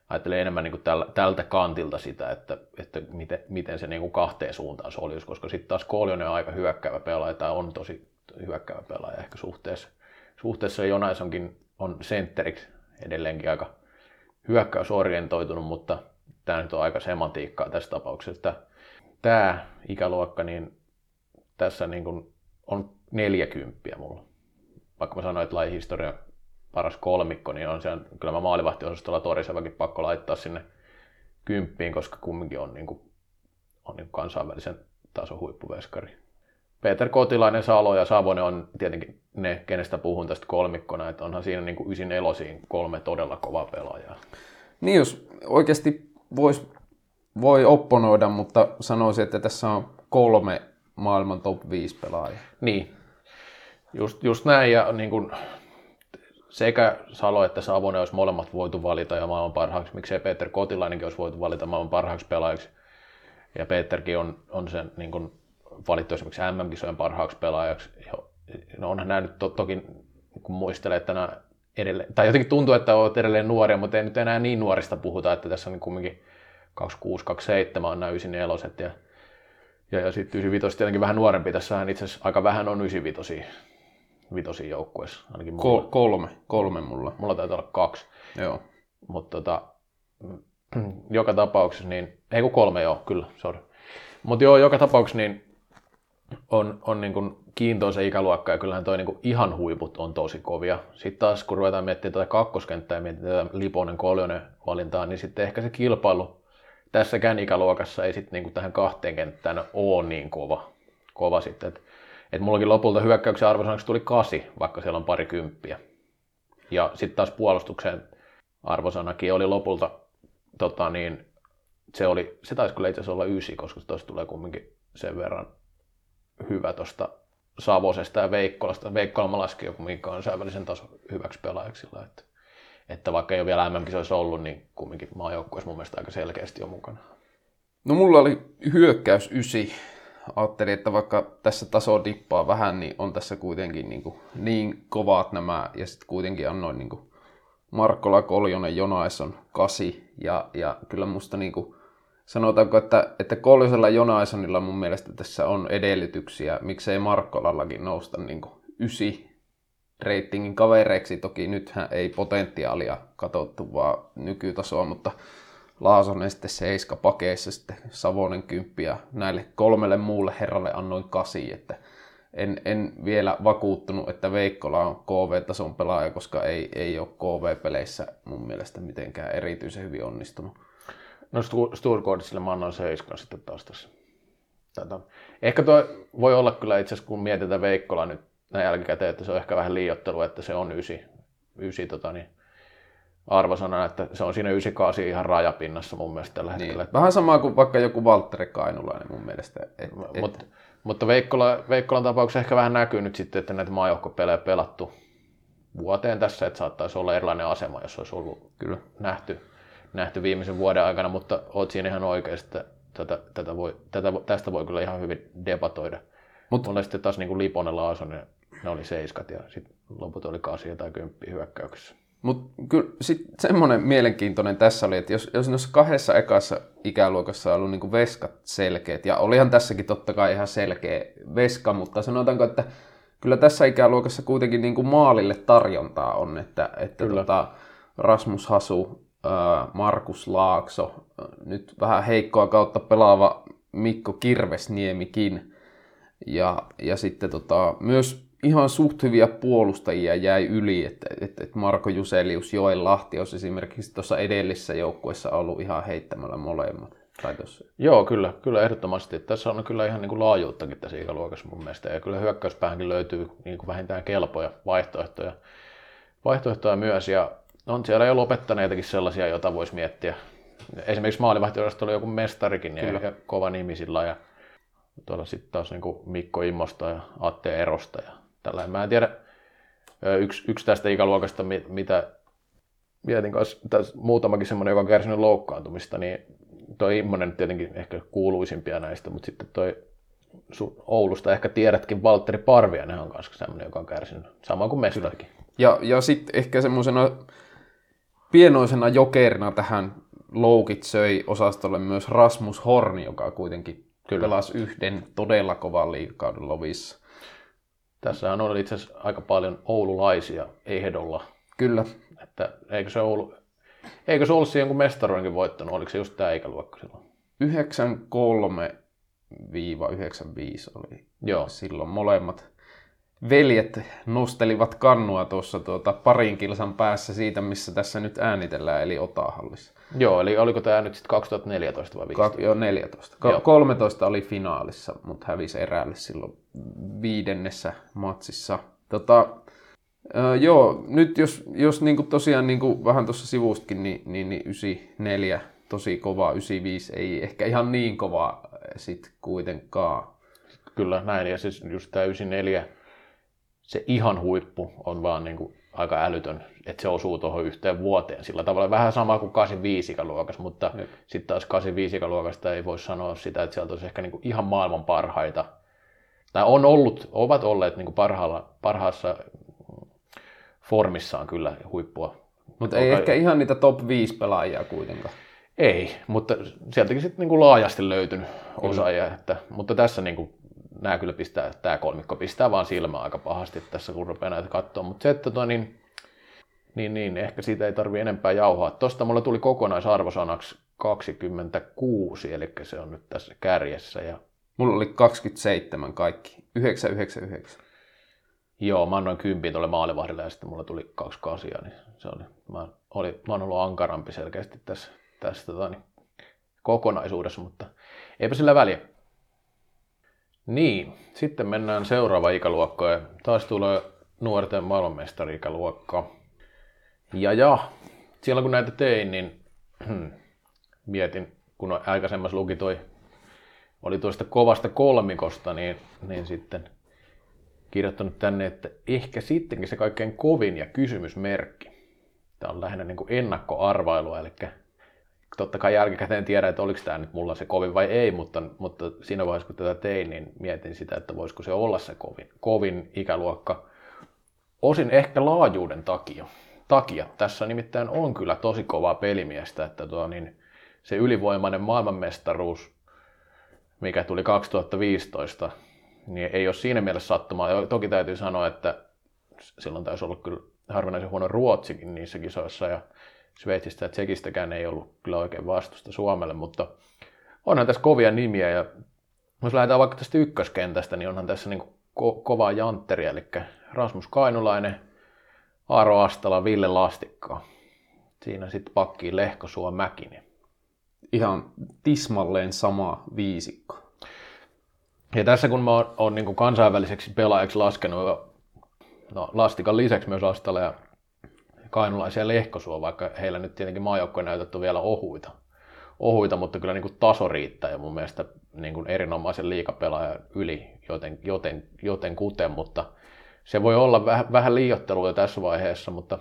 Ajattelin enemmän niin kuin täl, tältä kantilta sitä, että, että miten, miten se niin kuin kahteen suuntaan soljus, koska sitten taas Koljonen on aika hyökkäävä pelaaja, tai on tosi hyökkäävä pelaaja ehkä suhteessa. Suhteessa Jonaisonkin on sentteriksi edelleenkin aika hyökkäysorientoitunut, mutta tämä nyt on aika semantiikkaa tässä tapauksessa. Tämä ikäluokka, niin tässä niin kuin on 40 mulla. Vaikka mä sanoin, että lajihistoria paras kolmikko, niin on siellä, kyllä mä maalivahtiosastolla Torisevakin pakko laittaa sinne kymppiin, koska kumminkin on, niin kuin, on niin kuin kansainvälisen tason huippuveskari. Peter Kotilainen, Salo ja Savonen on tietenkin ne, kenestä puhun tästä kolmikkona, että onhan siinä niin kuin ysin elosiin kolme todella kovaa pelaajaa. Niin jos oikeasti vois, voi opponoida, mutta sanoisin, että tässä on kolme maailman top 5 pelaajaa. Niin, just, just näin ja niin kuin, sekä Salo että Savonen olisi molemmat voitu valita ja maailman parhaaksi, miksei Peter Kotilainenkin olisi voitu valita maailman parhaaksi pelaajaksi. Ja Peterkin on, on sen niin kuin, valittu esimerkiksi MM-kisojen parhaaksi pelaajaksi. No onhan nämä nyt to, toki, kun muistelee, että nämä edelleen, tai jotenkin tuntuu, että olet edelleen nuoria, mutta ei nyt enää niin nuorista puhuta, että tässä on niin kumminkin 26, 27 on nämä 94 ja, ja, ja sitten 95 tietenkin vähän nuorempi. Tässähän itse asiassa aika vähän on 95 vitosia joukkueessa. Ainakin mulla, Kol- kolme, kolme mulla. mulla taitaa olla kaksi. Joo. Mutta tota, joka tapauksessa, niin, ei kun kolme joo, kyllä, sorry. Mutta joo, joka tapauksessa niin on, on niin kuin kiintoisa ikäluokka ja kyllähän toi niin kuin ihan huiput on tosi kovia. Sitten taas kun ruvetaan miettimään tätä kakkoskenttää ja miettimään tätä Liponen Koljonen valintaa, niin sitten ehkä se kilpailu tässäkään ikäluokassa ei sitten niin kuin tähän kahteen kenttään ole niin kova, kova sitten. Et, et mullakin lopulta hyökkäyksen arvosanaksi tuli kasi, vaikka siellä on pari kymppiä. Ja sitten taas puolustuksen arvosanakin oli lopulta, tota niin, se, oli, se taisi kyllä itse asiassa olla ysi, koska tuosta tulee kumminkin sen verran hyvä tuosta Savosesta ja Veikkolasta. Veikkola mä laskin joku kansainvälisen tason hyväksi pelaajaksi että, että vaikka ei ole vielä MM-kisoissa ollut, niin kumminkin maajoukkueessa mun mielestä aika selkeästi on mukana. No mulla oli hyökkäys ysi. Ajattelin, että vaikka tässä taso dippaa vähän, niin on tässä kuitenkin niin, kuin niin kovat nämä. Ja sitten kuitenkin annoin niin kuin Markkola, Koljonen, Jonaison kasi. Ja, ja kyllä musta niin kuin, sanotaanko, että, että Koljosella Jonaisonilla mun mielestä tässä on edellytyksiä, miksei Markkolallakin nousta niin kuin ysi reitingin kavereiksi. Toki nythän ei potentiaalia katsottu, vaan nykytasoa, mutta Laasonen sitten seiska pakeissa, sitten Savonen kymppi ja näille kolmelle muulle herralle annoin kasi, että en, en vielä vakuuttunut, että Veikkola on KV-tason pelaaja, koska ei, ei ole KV-peleissä mun mielestä mitenkään erityisen hyvin onnistunut. No Sturkodisille mä annan seiskan sitten taas tässä. Tätä. Ehkä tuo voi olla kyllä itse asiassa, kun mietitään Veikkola nyt näin jälkikäteen, että se on ehkä vähän liiottelu, että se on ysi, ysi tota, niin, arvosana, että se on siinä 98 ihan rajapinnassa mun mielestä tällä Niin. hetkellä. Vähän sama kuin vaikka joku Valtteri Kainulainen mun mielestä. Et, et, Mut, mutta Veikkola, Veikkolan tapauksessa ehkä vähän näkyy nyt sitten, että näitä maajoukkopelejä pelattu vuoteen tässä, että saattaisi olla erilainen asema, jos olisi ollut Kyllä. nähty, nähty viimeisen vuoden aikana, mutta oot siinä ihan oikein, että tätä, tätä voi, tätä, tästä voi kyllä ihan hyvin debatoida. Mut- Mutta mulla sitten taas niin kuin Liponen Laasonen, ne oli seiskat ja sitten loput oli kasia tai kymppiä hyökkäyksessä. Mutta kyllä sitten semmoinen mielenkiintoinen tässä oli, että jos, jos noissa kahdessa ekassa ikäluokassa on ollut niinku veskat selkeät, ja olihan tässäkin totta kai ihan selkeä veska, mutta sanotaanko, että kyllä tässä ikäluokassa kuitenkin niinku maalille tarjontaa on, että, että Kyllä. tota, Rasmus Hasu, ää, Markus Laakso, nyt vähän heikkoa kautta pelaava Mikko Kirvesniemikin, ja, ja sitten tota, myös ihan suht hyviä puolustajia jäi yli, että, että, että Marko Juselius, Joel Lahti olisi esimerkiksi tuossa edellisessä joukkueessa ollut ihan heittämällä molemmat. Tai tossa. Joo, kyllä, kyllä ehdottomasti. Tässä on kyllä ihan niin kuin laajuuttakin tässä ikäluokassa mun mielestä. Ja kyllä hyökkäyspäähänkin löytyy niin kuin vähintään kelpoja vaihtoehtoja, vaihtoehtoja myös. Ja on siellä jo lopettaneitakin sellaisia, joita voisi miettiä. Esimerkiksi maalivahtiosasta oli joku mestarikin, niin Kyllä. ehkä kova nimi sillä. Ja tuolla sitten taas niin kuin Mikko Immosta ja Atte Erosta ja tällainen. Mä en tiedä, yksi, yksi tästä ikäluokasta, mi- mitä mietin kanssa, tässä muutamakin semmoinen, joka on kärsinyt loukkaantumista, niin toi Immonen tietenkin ehkä kuuluisimpia näistä, mutta sitten toi Oulusta ehkä tiedätkin, Valtteri Parviainen on kanssa semmoinen, joka on kärsinyt, sama kuin Mestarikin. Ja, ja sitten ehkä semmoisena pienoisena jokerina tähän loukit söi osastolle myös Rasmus Horni, joka kuitenkin Kyllä. pelasi yhden todella kovan liikakauden lovissa. Tässähän on itse asiassa aika paljon oululaisia ehdolla, Kyllä, että eikö se ollut, eikö se ollut siihen kun mestaruudenkin voittanut, oliko se just tämä ikäluokka silloin? 93-95 oli Joo, silloin molemmat veljet nostelivat kannua tuossa tuota parin kilsan päässä siitä, missä tässä nyt äänitellään, eli Otahallissa. Joo eli oliko tämä nyt sitten 2014 vai 15? Ka- joo, 14. Ka- Joo. 13 oli finaalissa, mutta hävisi eräälle silloin viidennessä matsissa. Tota, ö, joo, nyt jos, jos niinku tosiaan niinku vähän tuossa sivustakin, niin, niin, niin 94 tosi kova, 95 ei ehkä ihan niin kova sit kuitenkaan. Kyllä, näin. Ja siis just tämä 94, se ihan huippu on vaan niin kuin aika älytön, että se osuu tuohon yhteen vuoteen. Sillä tavalla vähän sama kuin 85 ikäluokassa, mutta sitten taas 85 ikäluokasta ei voi sanoa sitä, että sieltä olisi ehkä niin kuin ihan maailman parhaita. Tai on ollut, ovat olleet niin kuin parhaalla, parhaassa formissaan kyllä huippua. Mutta ei Joka- ehkä ihan niitä top 5 pelaajia kuitenkaan. Ei, mutta sieltäkin sitten niin kuin laajasti löytynyt osaajia. Että, mutta tässä niin kuin, nämä kyllä pistää, tämä kolmikko pistää vaan silmään aika pahasti tässä, kun rupeaa näitä katsoa. Mutta se, että toi, niin, niin, niin, ehkä siitä ei tarvi enempää jauhaa. Tuosta mulla tuli kokonaisarvosanaksi 26, eli se on nyt tässä kärjessä. Ja Mulla oli 27 kaikki. 999. joo, mä annoin kympin tuolle maalivahdille ja sitten mulla tuli 28, niin se oli, mä, oli, mä oon ollut ankarampi selkeästi tässä, tässä tota, niin, kokonaisuudessa, mutta eipä sillä väliä. Niin, sitten mennään seuraava ikäluokkaan ja taas tulee nuorten maailmanmestari-ikäluokka. Ja ja, silloin kun näitä tein, niin mietin, kun aikaisemmassa luki toi, oli tuosta kovasta kolmikosta, niin, niin sitten kirjoittanut tänne, että ehkä sittenkin se kaikkein kovin ja kysymysmerkki. Tämä on lähinnä niin kuin ennakkoarvailua, eli totta kai jälkikäteen tiedän, että oliko tämä nyt mulla se kovin vai ei, mutta, mutta siinä vaiheessa kun tätä tein, niin mietin sitä, että voisiko se olla se kovin, kovin ikäluokka. Osin ehkä laajuuden takia. takia. Tässä nimittäin on kyllä tosi kovaa pelimiestä, että tuo, niin se ylivoimainen maailmanmestaruus, mikä tuli 2015, niin ei ole siinä mielessä sattumaa. Toki täytyy sanoa, että silloin taisi olla kyllä harvinaisen huono Ruotsikin niissä kisoissa ja Sveitsistä ja Tsekistäkään ei ollut kyllä oikein vastusta Suomelle, mutta onhan tässä kovia nimiä ja jos lähdetään vaikka tästä ykköskentästä, niin onhan tässä niin ko- kovaa jantteria, eli Rasmus Kainulainen, Aaro Astala, Ville Lastikka. Siinä sitten pakkiin Lehko Suo Mäkinen. Ihan tismalleen sama viisikko. Ja tässä kun mä oon, oon niin kansainväliseksi pelaajaksi laskenut no, Lastikan lisäksi myös Astala ja Kainulaisia Lehkosuo, vaikka heillä nyt tietenkin maajoukkojen näytöt on vielä ohuita. ohuita mutta kyllä niin kuin taso riittää ja mun mielestä niin kuin erinomaisen liikapelaaja yli joten, joten, joten kuten, mutta se voi olla vähän, vähän liiottelua tässä vaiheessa, mutta,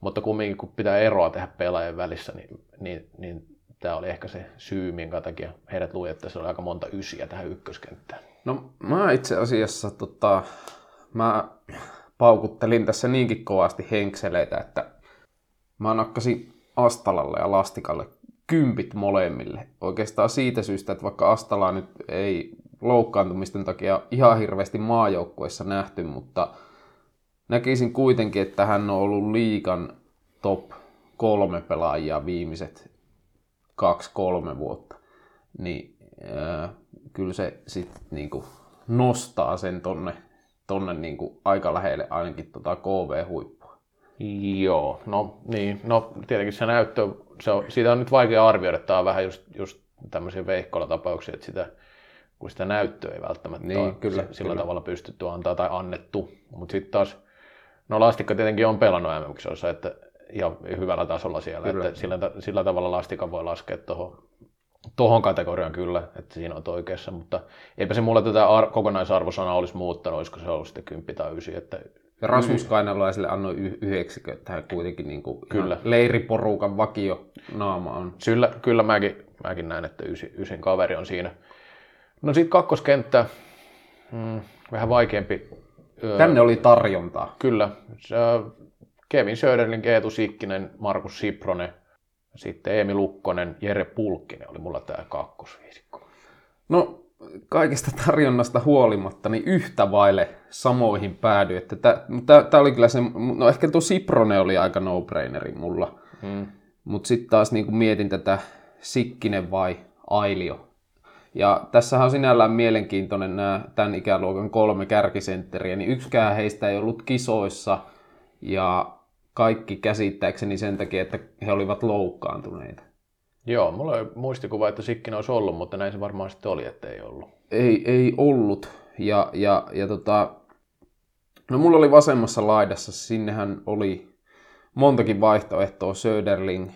mutta kumminkin kun pitää eroa tehdä pelaajien välissä, niin, niin, niin tämä oli ehkä se syy, minkä takia heidät luuli, että se oli aika monta ysiä tähän ykköskenttään. No mä itse asiassa tota, mä paukuttelin tässä niinkin kovasti henkseleitä, että mä nakkasin Astalalle ja Lastikalle kympit molemmille. Oikeastaan siitä syystä, että vaikka Astala nyt ei loukkaantumisten takia ihan hirveästi maajoukkueessa nähty, mutta näkisin kuitenkin, että hän on ollut liikan top kolme pelaajia viimeiset kaksi-kolme vuotta. Niin äh, kyllä se sitten niinku nostaa sen tonne, tonne niinku aika lähelle ainakin tota KV-huippua. Joo, no niin, no tietenkin se näyttö, se on, siitä on nyt vaikea arvioida, tämä on vähän just, just tämmöisiä veikkola-tapauksia, että sitä, kun sitä näyttöä ei välttämättä niin, ole kyllä, sillä kyllä. tavalla pystytty antaa tai annettu. Mutta sitten taas, no Lastikka tietenkin on pelannut mm että ihan hyvällä tasolla siellä, kyllä. että sillä, sillä tavalla Lastika voi laskea tuohon tohon kategoriaan kyllä, että siinä on oikeassa, mutta eipä se mulle tätä ar- kokonaisarvosanaa olisi muuttanut, olisiko se ollut sitten 10 tai 9, että Rasmus Kainalaiselle annoi y- yhdeksikö, että hän kuitenkin niin kuin kyllä. leiriporukan vakio naama on. Kyllä, kyllä mäkin, mäkin näen, että ysi, ysin kaveri on siinä. No sitten kakkoskenttä, mm, vähän vaikeampi. Tänne oli tarjontaa. Kyllä. Kevin Söderling, Eetu Sikkinen, Markus Sipronen, sitten Eemi Lukkonen, Jere Pulkkinen oli mulla tämä kakkosviisikko. No kaikesta tarjonnasta huolimatta, niin yhtä vaille samoihin päädy. Että tämä oli kyllä se, no ehkä tuo Siprone oli aika no-braineri mulla. Hmm. Mutta sitten taas niin mietin tätä Sikkinen vai Ailio. Ja tässähän on sinällään mielenkiintoinen nämä tämän ikäluokan kolme kärkisentteriä, niin yksikään heistä ei ollut kisoissa ja kaikki käsittääkseni sen takia, että he olivat loukkaantuneita. Joo, mulla oli muistikuva, että Sikkin olisi ollut, mutta näin se varmaan sitten oli, että ei ollut. Ei, ei ollut. Ja, ja, ja tota, no mulla oli vasemmassa laidassa, sinnehän oli montakin vaihtoehtoa, Söderling,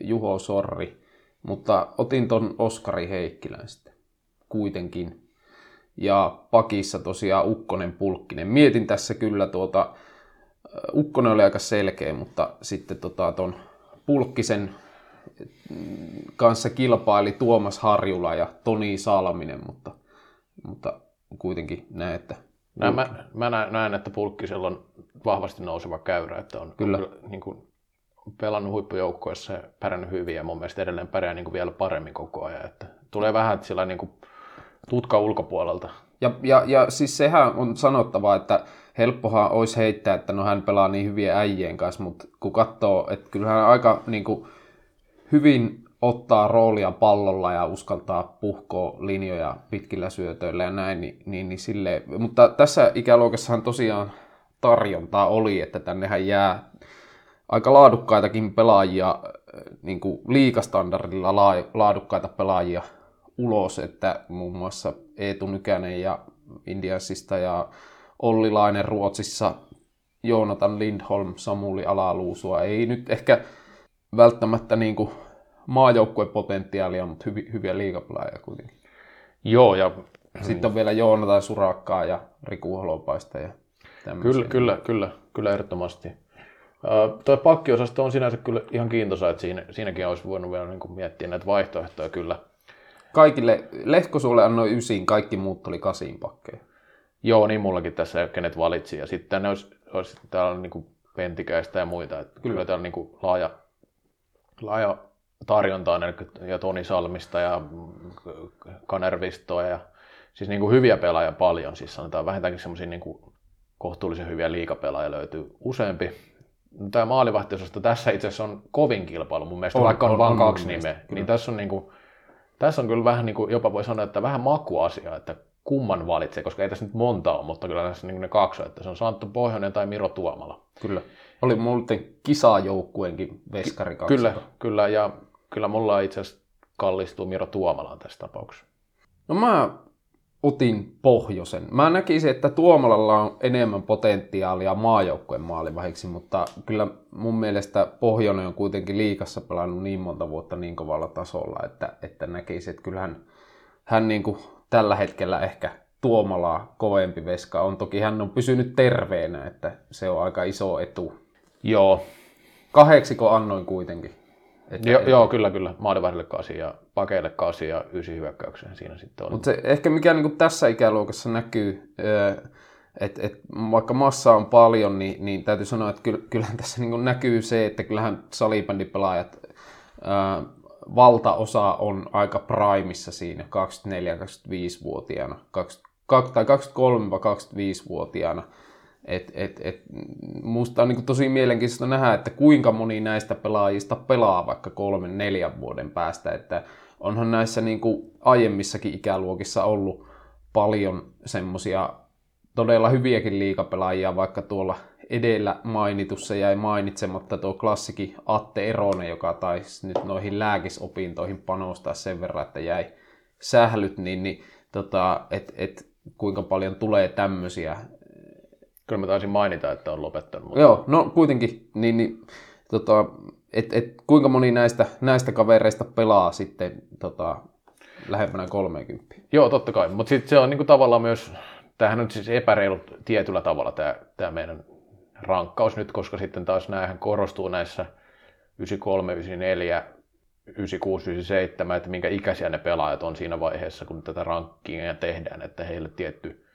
Juho Sorri, mutta otin ton Oskari Heikkilän sitten kuitenkin. Ja pakissa tosiaan Ukkonen Pulkkinen. Mietin tässä kyllä tuota, Ukkonen oli aika selkeä, mutta sitten tota, ton Pulkkisen kanssa kilpaili Tuomas Harjula ja Toni Salminen, mutta, mutta kuitenkin näen, että... Näin, mä, mä näen, että Pulkkisella on vahvasti nouseva käyrä, että on kyllä. On, niin kuin, pelannut huippujoukkoissa ja pärjännyt hyvin ja mun mielestä edelleen pärjää niin kuin vielä paremmin koko ajan. Että tulee vähän sillä niin kuin tutka ulkopuolelta. Ja, ja, ja siis sehän on sanottava, että helppohan olisi heittää, että no hän pelaa niin hyviä äijien kanssa, mutta kun katsoo, että kyllähän aika niin kuin, hyvin ottaa roolia pallolla ja uskaltaa puhkoa linjoja pitkillä syötöillä ja näin, niin, niin, niin sille. Mutta tässä ikäluokassahan tosiaan tarjontaa oli, että tännehän jää aika laadukkaitakin pelaajia, niin kuin liikastandardilla laadukkaita pelaajia ulos, että muun muassa Eetu Nykänen ja Indiansista ja Olli Lainen Ruotsissa, Joonatan Lindholm, Samuli Alaluusua. Ei nyt ehkä välttämättä niin kuin maajoukkuepotentiaalia, mutta hyvi, hyviä liigapelaajia kuitenkin. Joo, ja sitten on vielä Joonatan Surakkaa ja Riku Holopaista ja Kyllä, kyllä, kyllä, kyllä ehdottomasti. Uh, tuo pakkiosasto on sinänsä kyllä ihan kiintoisa, että siinä, siinäkin olisi voinut vielä niin kuin miettiä näitä vaihtoehtoja kyllä. Kaikille, Lehkosuolle annoi ysiin, kaikki muut oli kasiin pakkeja. Joo, niin mullakin tässä kenet valitsi. Ja sitten ne olisi, olisi täällä niin kuin Pentikäistä ja muita. Että kyllä. kyllä täällä on niin kuin laaja, laaja tarjontaa ja Toni Salmista ja Kanervistoa ja siis niin kuin hyviä pelaajia paljon. Siis sanotaan vähintäänkin semmoisia niin kuin kohtuullisen hyviä liikapelaajia löytyy useampi. Tämä maalivahtiosasto tässä itse asiassa on kovin kilpailu mun mielestä, on, vaikka on, on vain kaksi nimeä. Niin tässä on, niin kuin, tässä on kyllä vähän niin kuin, jopa voi sanoa, että vähän makuasia, että kumman valitsee, koska ei tässä nyt monta ole, mutta kyllä tässä niin ne kaksi että se on Santtu Pohjonen tai Miro Tuomala. Kyllä. Oli muuten kisajoukkuenkin veskari kaksi. Kyllä, kyllä, ja kyllä mulla itse asiassa kallistuu Miro Tuomalaan tässä tapauksessa. No mä otin pohjoisen. Mä näkisin, että Tuomalalla on enemmän potentiaalia maajoukkueen maalivahiksi, mutta kyllä mun mielestä Pohjonen on kuitenkin liikassa pelannut niin monta vuotta niin kovalla tasolla, että, että näkisin, että kyllähän hän niin kuin tällä hetkellä ehkä Tuomalaa kovempi veska on. Toki hän on pysynyt terveenä, että se on aika iso etu. Joo, Kaheksiko annoin kuitenkin. Että, jo, joo kyllä, kyllä. Maalivahdille kasi ja pakeille kasi ja ysi hyökkäykseen siinä sitten on. Mutta se ehkä mikä niin tässä ikäluokassa näkyy, että et, vaikka massa on paljon, niin, niin täytyy sanoa, että kyllähän tässä niin näkyy se, että kyllähän salibändipelaajat ää, valtaosa on aika primissa siinä 24-25-vuotiaana, 20, tai 23-25-vuotiaana. Et, et, et, musta on niin tosi mielenkiintoista nähdä, että kuinka moni näistä pelaajista pelaa vaikka kolmen, neljän vuoden päästä. Että onhan näissä niin kuin aiemmissakin ikäluokissa ollut paljon semmoisia todella hyviäkin liikapelaajia, vaikka tuolla edellä mainitussa jäi mainitsematta tuo klassikin Atte Eronen, joka taisi nyt noihin lääkisopintoihin panostaa sen verran, että jäi sählyt, niin, niin tota, et, et, kuinka paljon tulee tämmöisiä Kyllä mä taisin mainita, että on lopettanut. Mutta... Joo, no kuitenkin, niin, niin tota, et, et, kuinka moni näistä, näistä kavereista pelaa sitten tota, lähempänä 30? Joo, totta kai, mutta sitten se on niinku tavallaan myös, tämähän on siis epäreilut tietyllä tavalla tämä, tämä meidän rankkaus nyt, koska sitten taas näähän korostuu näissä 93, 94, 96, 97, että minkä ikäisiä ne pelaajat on siinä vaiheessa, kun tätä rankkingia tehdään, että heille tietty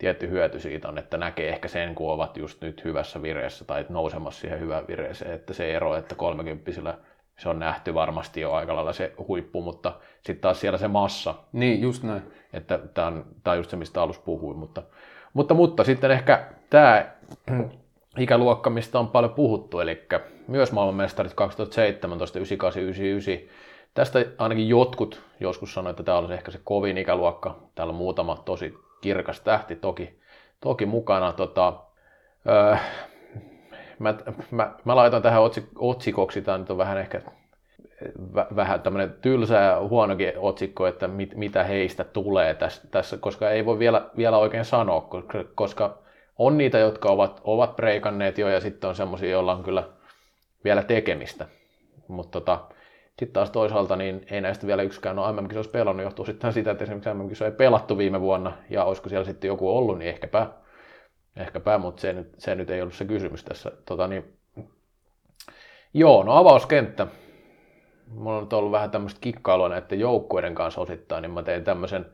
tietty hyöty siitä on, että näkee ehkä sen, kun ovat just nyt hyvässä vireessä tai nousemassa siihen hyvään vireeseen, että se ero, että 30 se on nähty varmasti jo aika lailla se huippu, mutta sitten taas siellä se massa. Niin, just näin. Että tämä on, on just se, mistä alussa puhuin, mutta, mutta, mutta sitten ehkä tämä ikäluokka, mistä on paljon puhuttu, eli myös maailmanmestarit 2017, 98, 99. Tästä ainakin jotkut joskus sanoivat, että tämä olisi ehkä se kovin ikäluokka. Täällä on muutama tosi kirkas tähti toki, toki mukana. Tota, öö, mä, mä, mä, laitan tähän otsik, otsikoksi, tämä nyt on vähän ehkä vähän tämmöinen tylsä ja huonokin otsikko, että mit, mitä heistä tulee tässä, tässä, koska ei voi vielä, vielä oikein sanoa, koska on niitä, jotka ovat, ovat preikanneet jo ja sitten on semmoisia, joilla on kyllä vielä tekemistä. Mutta tota, sitten taas toisaalta niin ei näistä vielä yksikään ole mm olisi pelannut, johtuu sitten siitä, että esimerkiksi mm ei pelattu viime vuonna, ja olisiko siellä sitten joku ollut, niin ehkäpä, ehkäpä mutta se nyt, se nyt ei ollut se kysymys tässä. Tota, niin, joo, no avauskenttä. Mulla on nyt ollut vähän tämmöistä kikkailua näiden joukkueiden kanssa osittain, niin mä tein tämmöisen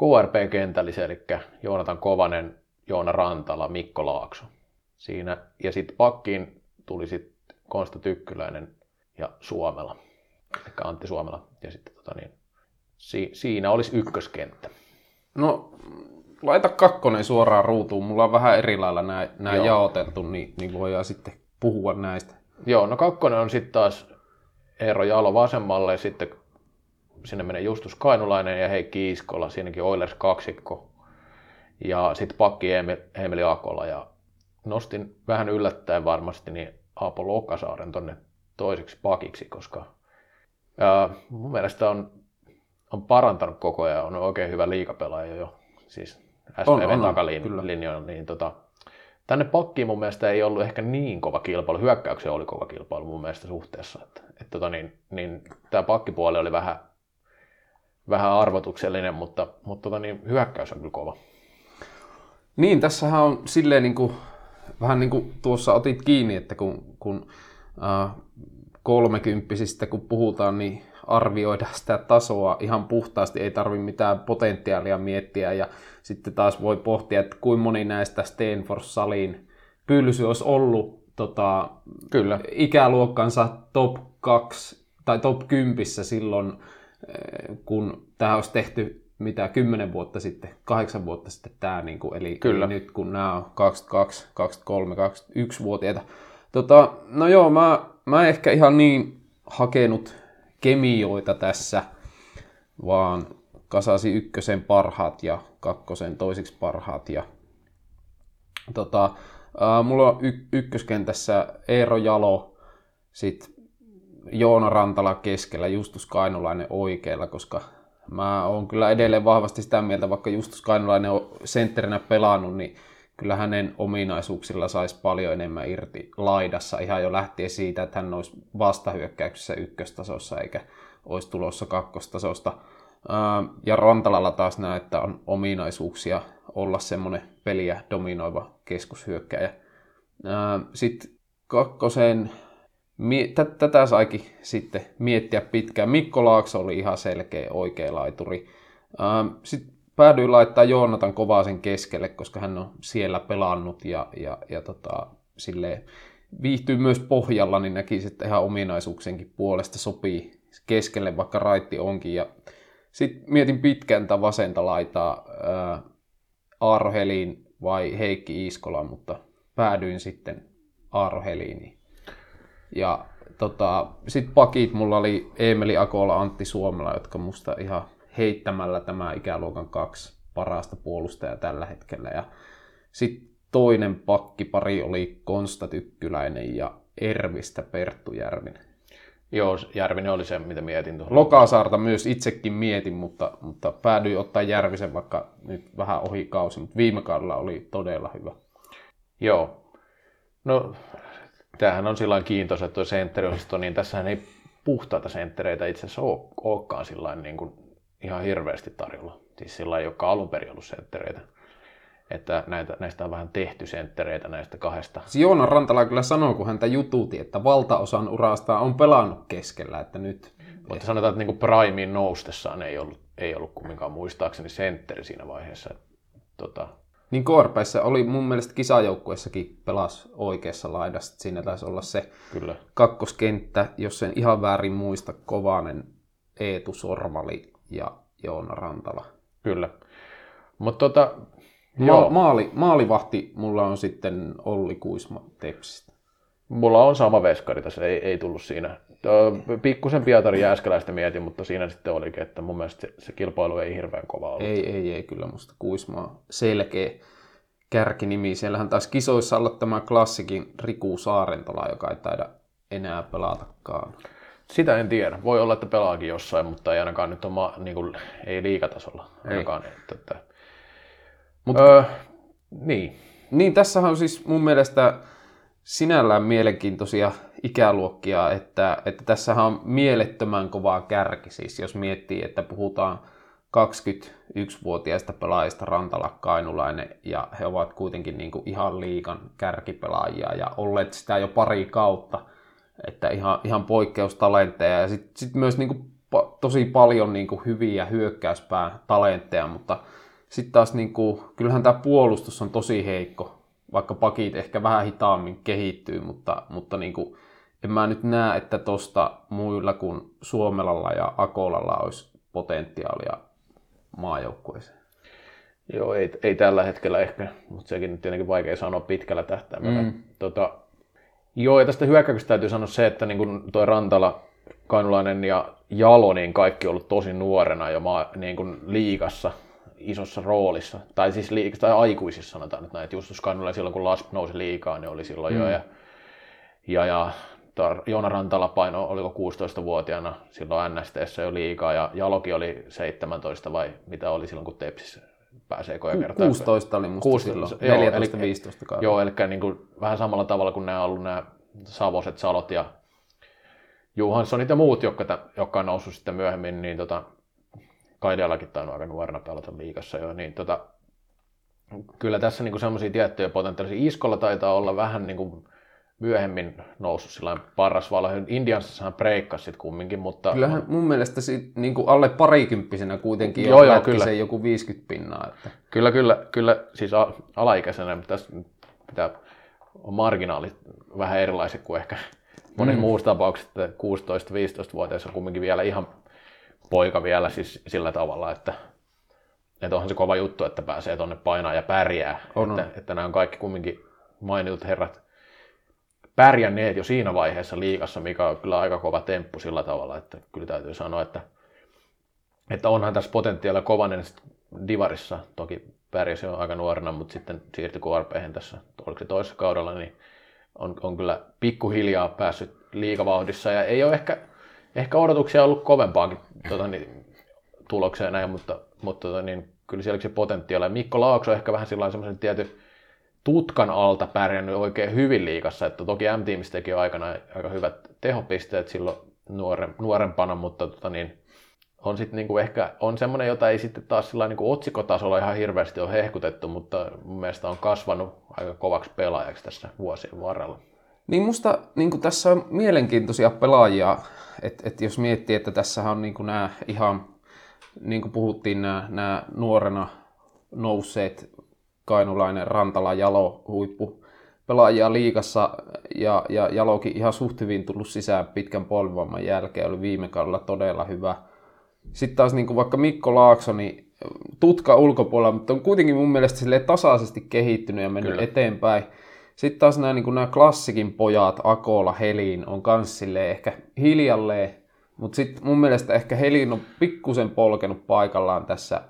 KRP-kentällisen, eli Joonatan Kovanen, Joona Rantala, Mikko Laakso. Siinä, ja sitten pakkiin tuli sitten Konsta Tykkyläinen ja Suomela eli Antti Suomela. Ja sitten tota niin, si, siinä olisi ykköskenttä. No, laita kakkonen suoraan ruutuun. Mulla on vähän eri lailla nämä, jaoteltu, niin, niin voidaan sitten puhua näistä. Joo, no kakkonen on sitten taas Eero Jalo vasemmalle ja sitten sinne menee Justus Kainulainen ja Heikki Iskola, siinäkin Oilers kaksikko. Ja sitten pakki Emeli Akola ja nostin vähän yllättäen varmasti niin Aapo Lokasaaren tonne toiseksi pakiksi, koska ja mun mielestä on, on parantanut koko ajan, on oikein hyvä liikapelaaja jo, siis SPV takalinjoilla, niin tota, tänne pakkiin mun mielestä ei ollut ehkä niin kova kilpailu, hyökkäykseen oli kova kilpailu mun mielestä suhteessa, että, että tota niin, niin tämä pakkipuoli oli vähän, vähän arvotuksellinen, mutta, mutta tota niin, hyökkäys on kyllä kova. Niin, tässähän on silleen niin kuin, vähän niin kuin tuossa otit kiinni, että kun, kun äh, kolmekymppisistä kun puhutaan, niin arvioida sitä tasoa ihan puhtaasti, ei tarvi mitään potentiaalia miettiä ja sitten taas voi pohtia, että kuinka moni näistä Stanford-salin pylsy olisi ollut tota, Kyllä. ikäluokkansa top 2 tai top 10 silloin, kun tämä olisi tehty mitä kymmenen vuotta sitten, kahdeksan vuotta sitten tämä, niin kuin, eli, Kyllä. nyt kun nämä on 22, 23, 21-vuotiaita. Tota, no joo, mä mä ehkä ihan niin hakenut kemioita tässä, vaan kasasi ykkösen parhaat ja kakkosen toisiksi parhaat. Ja, tota, ää, mulla on y- ykköskentässä Eero Jalo, sitten Joona Rantala keskellä, Justus Kainulainen oikealla, koska mä oon kyllä edelleen vahvasti sitä mieltä, vaikka Justus Kainulainen on sentterinä pelannut, niin kyllä hänen ominaisuuksilla saisi paljon enemmän irti laidassa ihan jo lähtien siitä, että hän olisi vastahyökkäyksessä ykköstasossa eikä olisi tulossa kakkostasosta. Ja Rantalalla taas näe, että on ominaisuuksia olla semmoinen peliä dominoiva keskushyökkäjä. Sitten kakkosen, tätä saikin sitten miettiä pitkään. Mikko Laakso oli ihan selkeä oikea laituri. Sitten päädyin laittaa Joonatan kovaa sen keskelle, koska hän on siellä pelannut ja, ja, ja tota, silleen, viihtyy myös pohjalla, niin näki että ihan ominaisuuksienkin puolesta sopii keskelle, vaikka raitti onkin. Ja sitten mietin pitkään tätä vasenta laitaa ää, Helin vai Heikki Iiskola, mutta päädyin sitten Aaro Heliniin. Ja tota, sitten pakit mulla oli Emeli Akola, Antti Suomela, jotka musta ihan heittämällä tämä ikäluokan kaksi parasta puolustajaa tällä hetkellä. Ja sitten toinen pakkipari oli Konsta Tykkyläinen ja Ervistä Perttu Järvinen. Joo, Järvinen oli se, mitä mietin tuohon. Lokasaarta myös itsekin mietin, mutta, mutta päädyin ottaa Järvisen vaikka nyt vähän ohi kausi, mutta viime kaudella oli todella hyvä. Joo. No, tämähän on sillä kiintoisa, että tuo sentteriosasto, niin tässähän ei puhtaita senttereitä itse asiassa olekaan sillä niin kuin ihan hirveästi tarjolla. Siis sillä ei olekaan alun perin ollut senttereitä. Että näitä, näistä on vähän tehty senttereitä näistä kahdesta. Joona Rantala kyllä sanoi, kun häntä jututi, että valtaosan urasta on pelannut keskellä. Että nyt... Mutta sanotaan, että niin Primein noustessaan ei ollut, ei ollut kumminkaan muistaakseni sentteri siinä vaiheessa. Tota... Niin Korpeissa oli mun mielestä kisajoukkuessakin pelas oikeassa laidassa. Siinä taisi olla se Kyllä. kakkoskenttä, jos sen ihan väärin muista, Kovanen, Eetu Sormali ja Joona Rantala. Kyllä. Mutta tota, Ma- maali, maalivahti mulla on sitten Olli Kuisma Tepsistä. Mulla on sama veskari tässä, ei, ei tullut siinä. Pikkusen Pietari Jääskeläistä mietin, mutta siinä sitten olikin, että mun mielestä se, se kilpailu ei hirveän kova ollut. Ei, ei, ei, kyllä musta Kuisma selkeä kärkinimi. Siellähän taisi kisoissa olla tämä klassikin Riku Saarentola, joka ei taida enää pelatakaan. Sitä en tiedä. Voi olla, että pelaakin jossain, mutta ei ainakaan nyt ole niin kuin, ei liikatasolla. Ainakaan, ei. Että, että... Mut, öö, niin. Niin, tässähän on siis mun mielestä sinällään mielenkiintoisia ikäluokkia, että, että tässähän on mielettömän kovaa kärki. Siis jos miettii, että puhutaan 21-vuotiaista pelaajista Rantala Kainulainen ja he ovat kuitenkin niin kuin ihan liikan kärkipelaajia ja olleet sitä jo pari kautta – että ihan, ihan poikkeustalentteja ja sitten sit myös niin kuin, tosi paljon niin kuin, hyviä hyökkäyspää talentteja, mutta sitten taas niin kuin, kyllähän tämä puolustus on tosi heikko, vaikka pakit ehkä vähän hitaammin kehittyy, mutta, mutta niin kuin, en mä nyt näe, että tosta muilla kuin Suomelalla ja Akolalla olisi potentiaalia maajoukkueeseen. Joo, ei, ei tällä hetkellä ehkä, mutta sekin nyt tietenkin vaikea sanoa pitkällä tähtäimellä. Mm. Tota, Joo, ja tästä hyökkäyksestä täytyy sanoa se, että niin kuin toi Rantala, Kainulainen ja Jalo, niin kaikki on ollut tosi nuorena jo maa, niin kuin liigassa isossa roolissa. Tai siis liikassa, tai aikuisissa sanotaan nyt näin, että Justus Kainulainen silloin kun Lasp nousi liikaa, niin oli silloin mm. jo. Ja, ja, ja Joona Rantala paino, oliko 16-vuotiaana silloin NSTssä jo liikaa, ja Jaloki oli 17 vai mitä oli silloin, kun Tepsissä pääsee koja kertaa. 16 oli musta 16, silloin, 14-15 kautta. Joo, eli niin kuin, vähän samalla tavalla kuin nämä on ollut nämä Savoset, Salot ja Johanssonit ja muut, jotka, jotka on noussut sitten myöhemmin, niin tota, Kaideallakin tainnut aika nuorena pelata liikassa jo, niin tota, kyllä tässä niin semmoisia tiettyjä potentiaalisia. Iskolla taitaa olla vähän niin kuin, myöhemmin noussut sillä paras valo. Indianssahan breikkasi sitten kumminkin, mutta... Kyllähän mun mielestä sit, niin kuin alle parikymppisenä kuitenkin joo, joo, kyllä. se joku 50 pinnaa. Että... Kyllä, kyllä, kyllä, siis alaikäisenä, mutta tässä pitää on marginaalit vähän erilaiset kuin ehkä monessa mm. muussa tapauksessa, että 16-15-vuotias on kumminkin vielä ihan poika vielä siis sillä tavalla, että, että onhan se kova juttu, että pääsee tuonne painaa ja pärjää. On, että, on. että nämä on kaikki kumminkin mainitut herrat pärjänneet jo siinä vaiheessa liikassa, mikä on kyllä aika kova temppu sillä tavalla, että kyllä täytyy sanoa, että, että onhan tässä potentiaalia kovanen Divarissa, toki pärjäsi jo aika nuorena, mutta sitten siirtyi KRPhen tässä, oliko se toisessa kaudella, niin on, on kyllä pikkuhiljaa päässyt liikavauhdissa ja ei ole ehkä, ehkä odotuksia ollut kovempaakin tota, niin, tulokseen näin, mutta, mutta tota, niin, kyllä siellä se potentiaalia. Mikko Laakso ehkä vähän sillä semmoisen tietyn tutkan alta pärjännyt oikein hyvin liikassa, että toki M-tiimistä teki aikana aika hyvät tehopisteet silloin nuoren, nuorempana, mutta tota niin, on sitten niinku ehkä on semmoinen, jota ei sitten taas sillä niinku otsikotasolla ihan hirveästi ole hehkutettu, mutta mun mielestä on kasvanut aika kovaksi pelaajaksi tässä vuosien varrella. Niin musta niin tässä on mielenkiintoisia pelaajia, että et jos miettii, että tässä on niin nämä ihan, niin kuin puhuttiin, nämä, nämä nuorena nousseet Kainulainen, Rantala, Jalo, huippu pelaajia liikassa ja, ja Jalokin ihan suht hyvin tullut sisään pitkän polvivamman jälkeen, oli viime kaudella todella hyvä. Sitten taas niin kuin vaikka Mikko Laakso, niin tutka ulkopuolella, mutta on kuitenkin mun mielestä tasaisesti kehittynyt ja mennyt Kyllä. eteenpäin. Sitten taas nämä, niin nämä klassikin pojat, Akola, Helin, on kans ehkä hiljalleen, mutta sitten mun mielestä ehkä Helin on pikkusen polkenut paikallaan tässä,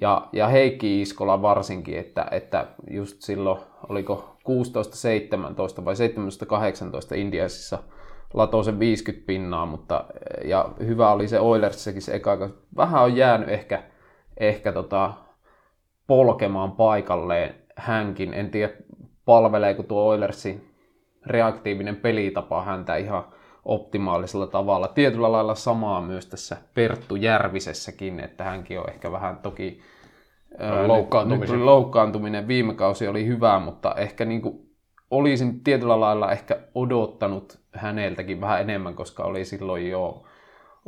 ja, ja Heikki Iskola varsinkin, että, että just silloin, oliko 16-17 vai 17-18 Indiasissa latoi sen 50 pinnaa, mutta ja hyvä oli se Oilersissakin se eka, vähän on jäänyt ehkä, ehkä tota, polkemaan paikalleen hänkin. En tiedä, palveleeko tuo Oilersin reaktiivinen pelitapa häntä ihan optimaalisella tavalla. Tietyllä lailla samaa myös tässä Perttu Järvisessäkin, että hänkin on ehkä vähän toki loukkaantuminen. Nyt loukkaantuminen viime kausi oli hyvä, mutta ehkä niin kuin olisin tietyllä lailla ehkä odottanut häneltäkin vähän enemmän, koska oli silloin jo,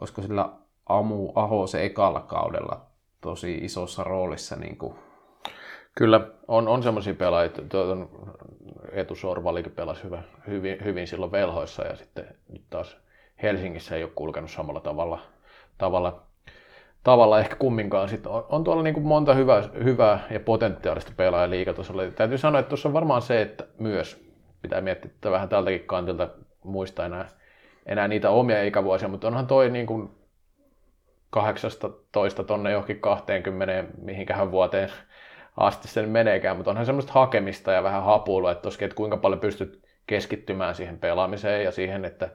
olisiko sillä Amu Aho se ekalla kaudella tosi isossa roolissa niin kuin Kyllä, on, on semmoisia pelaajia, tuon Etu Sorvalikin pelasi hyvä, hyvin, hyvin silloin velhoissa ja sitten nyt taas Helsingissä ei ole kulkenut samalla tavalla, tavalla, tavalla ehkä kumminkaan. Sitten on, on tuolla niin kuin monta hyvää, hyvää ja potentiaalista pelaajaa liikatasolla. Täytyy sanoa, että tuossa on varmaan se, että myös pitää miettiä että vähän tältäkin kantilta muistaa enää, enää niitä omia ikävuosia, mutta onhan toi niin kuin 18 tonne johonkin 20 mihinkähän vuoteen asti sen meneekään, mutta onhan semmoista hakemista ja vähän hapuilua, että, toskin, että kuinka paljon pystyt keskittymään siihen pelaamiseen ja siihen, että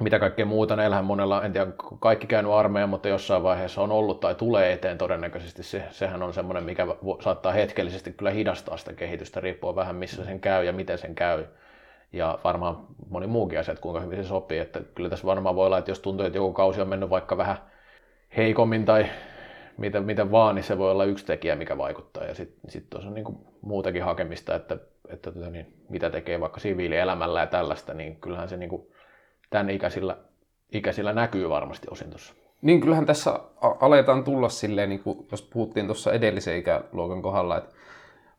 mitä kaikkea muuta. Näillähän monella, en tiedä, kaikki käynyt armeijan, mutta jossain vaiheessa on ollut tai tulee eteen todennäköisesti. Se, sehän on semmoinen, mikä saattaa hetkellisesti kyllä hidastaa sitä kehitystä, riippuen vähän missä sen käy ja miten sen käy. Ja varmaan moni muukin asia, että kuinka hyvin se sopii. Että kyllä tässä varmaan voi olla, että jos tuntuu, että joku kausi on mennyt vaikka vähän heikommin tai miten, miten vaan, niin se voi olla yksi tekijä, mikä vaikuttaa. Ja sitten sit tuossa on niin kuin muutakin hakemista, että, että tota niin, mitä tekee vaikka siviilielämällä ja tällaista, niin kyllähän se niin kuin tämän ikäisillä, ikäisillä näkyy varmasti osin tuossa. Niin kyllähän tässä aletaan tulla silleen, niin kuin jos puhuttiin tuossa edellisen ikäluokan kohdalla, että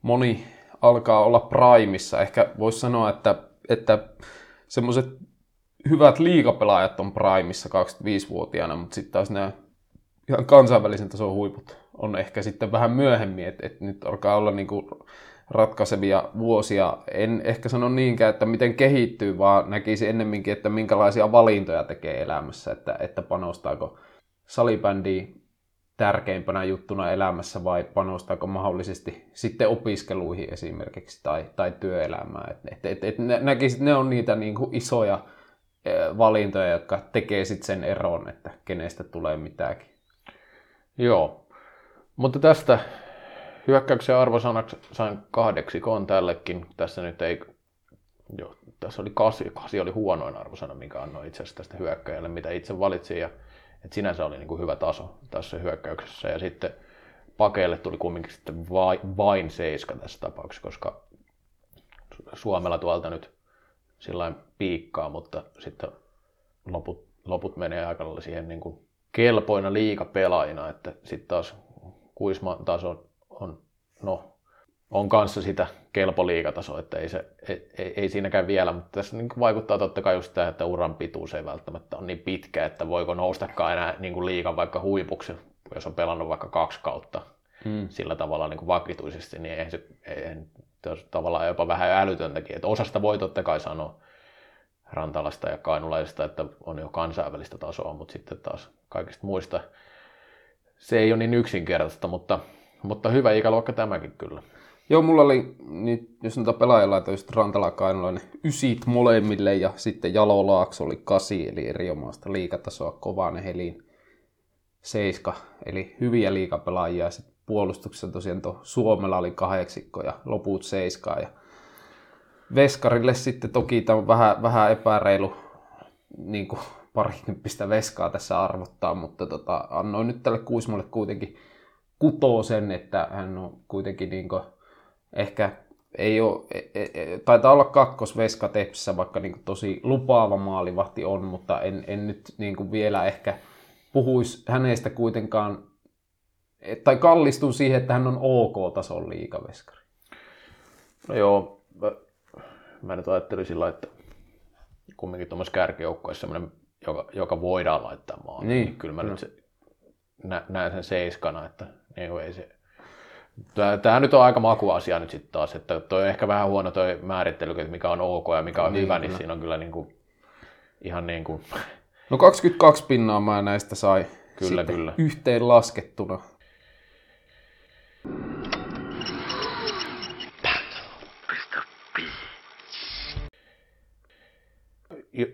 moni alkaa olla primissa. Ehkä voisi sanoa, että, että semmoiset hyvät liikapelaajat on primissa 25-vuotiaana, mutta sitten taas nämä ihan kansainvälisen tason huiput on ehkä sitten vähän myöhemmin, että, että nyt alkaa olla niin kuin ratkaisevia vuosia. En ehkä sano niinkään, että miten kehittyy, vaan näkisi ennemminkin, että minkälaisia valintoja tekee elämässä, että, että panostaako salibändi tärkeimpänä juttuna elämässä vai panostaako mahdollisesti sitten opiskeluihin esimerkiksi tai, tai työelämään. Et, et, et, et näkisin, että ne on niitä niin isoja valintoja, jotka tekee sitten sen eron, että kenestä tulee mitäkin. Joo, mutta tästä hyökkäyksen arvosanaksi sain kahdeksikon tällekin. Tässä nyt ei, jo, tässä oli kasi, kasi oli huonoin arvosana, minkä annoin itse asiassa tästä hyökkäjälle, mitä itse valitsin. Ja, että sinänsä oli niin kuin hyvä taso tässä hyökkäyksessä. Ja sitten pakeille tuli kumminkin sitten vai, vain seiska tässä tapauksessa, koska Suomella tuolta nyt sillä piikkaa, mutta sitten loput, loput menee aika lailla siihen niin kuin kelpoina liikapelaajina, että sitten taas Kuisma taas on, on, no, on kanssa sitä kelpo liikatasoa, että ei, se, ei, ei, ei siinäkään vielä, mutta tässä niin vaikuttaa totta kai just tämä, että uran pituus ei välttämättä ole niin pitkä, että voiko noustakaan enää niin kuin liikan vaikka huipuksi, jos on pelannut vaikka kaksi kautta hmm. sillä tavalla niin kuin vakituisesti, niin eihän se, eihän, tavallaan jopa vähän älytöntäkin, että osasta voi totta kai sanoa, Rantalasta ja Kainulaisesta, että on jo kansainvälistä tasoa, mutta sitten taas kaikista muista se ei ole niin yksinkertaista, mutta, mutta hyvä ikäluokka tämäkin kyllä. Joo, mulla oli, nyt, jos noita pelaajalla että just Rantala Kainulainen ysit molemmille ja sitten Jalo Laakso oli kasi, eli eri liikatasoa Kovanen Helin. seiska, eli hyviä liikapelaajia. Sitten puolustuksessa tosiaan tuo Suomella oli kahdeksikko ja loput seiskaa. Ja Veskarille sitten toki tämä on vähän, vähän epäreilu niin kuin parikymppistä veskaa tässä arvottaa, mutta tota, annoin nyt tälle Kuismalle kuitenkin kutoo sen, että hän on kuitenkin niin kuin, ehkä ei ole, e, e, taitaa olla kakkosveska Tepsissä, vaikka niin kuin tosi lupaava maalivahti on, mutta en, en nyt niin kuin vielä ehkä puhuisi hänestä kuitenkaan, tai kallistun siihen, että hän on OK-tason liikaveskari. No joo, mä, nyt ajattelin sillä että kumminkin tuommoisessa kärkijoukkoissa semmoinen, joka, joka voidaan laittaa maaliin, niin, niin kyllä mä no. nyt se, nä, näen sen seiskana, että niin ei se, Tämä nyt on aika makuasia nyt sitten taas, että toi on ehkä vähän huono toi määrittely, että mikä on ok ja mikä on niin, hyvä, niin kyllä. niin siinä on kyllä niin kuin, ihan niin kuin... No 22 pinnaa mä näistä sai kyllä, kyllä. yhteen laskettuna.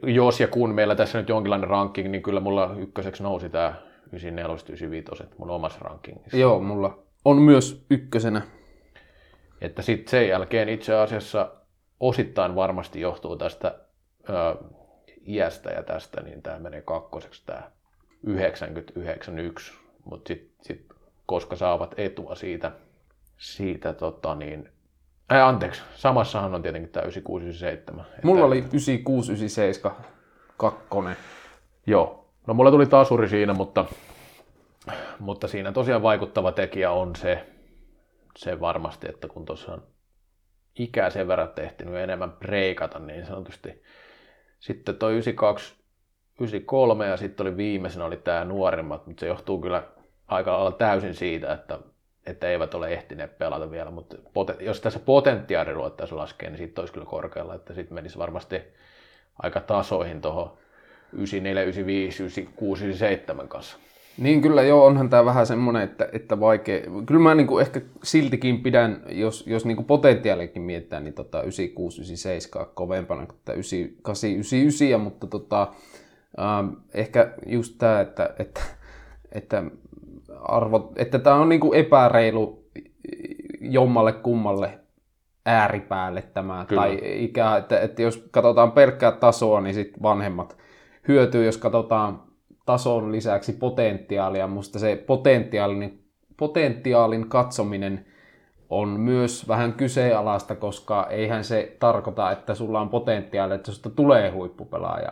Jos ja kun meillä tässä nyt jonkinlainen ranking, niin kyllä mulla ykköseksi nousi tämä 94-95 mun omassa rankingissa. Joo, mulla on myös ykkösenä. Että sitten sen jälkeen itse asiassa osittain varmasti johtuu tästä ö, iästä ja tästä, niin tämä menee kakkoseksi tämä 991, mutta sitten sit, koska saavat etua siitä, siitä tota niin, Ei, anteeksi, samassahan on tietenkin tämä 9697. Mulla oli 9697 kakkonen. Joo, no mulla tuli tasuri siinä, mutta mutta siinä tosiaan vaikuttava tekijä on se, se varmasti, että kun tuossa on ikää sen verran tehty enemmän breikata niin sanotusti. Sitten toi 92, 93 ja sitten oli viimeisenä oli tämä nuorimmat, mutta se johtuu kyllä aika lailla täysin siitä, että, että eivät ole ehtineet pelata vielä, mutta jos tässä potentiaali ruvettaisiin laskea, niin sitten olisi kyllä korkealla, että sitten menisi varmasti aika tasoihin tuohon 94, 95, 96, 97 kanssa. Niin kyllä joo, onhan tämä vähän semmoinen, että, että vaikea. Kyllä mä niinku ehkä siltikin pidän, jos, jos niinku potentiaalikin mietitään, niin tota 96, 97 kovempana kuin 98, 99, mutta tota, ähm, ehkä just tämä, että, että, että, arvot, että tämä on niinku epäreilu jommalle kummalle ääripäälle tämä, Kyllä. tai ikä, että, että jos katsotaan pelkkää tasoa, niin sitten vanhemmat hyötyy, jos katsotaan tason lisäksi potentiaalia. Musta se potentiaalin, potentiaalin katsominen on myös vähän kyseenalaista, koska eihän se tarkoita, että sulla on potentiaalia, että susta tulee huippupelaaja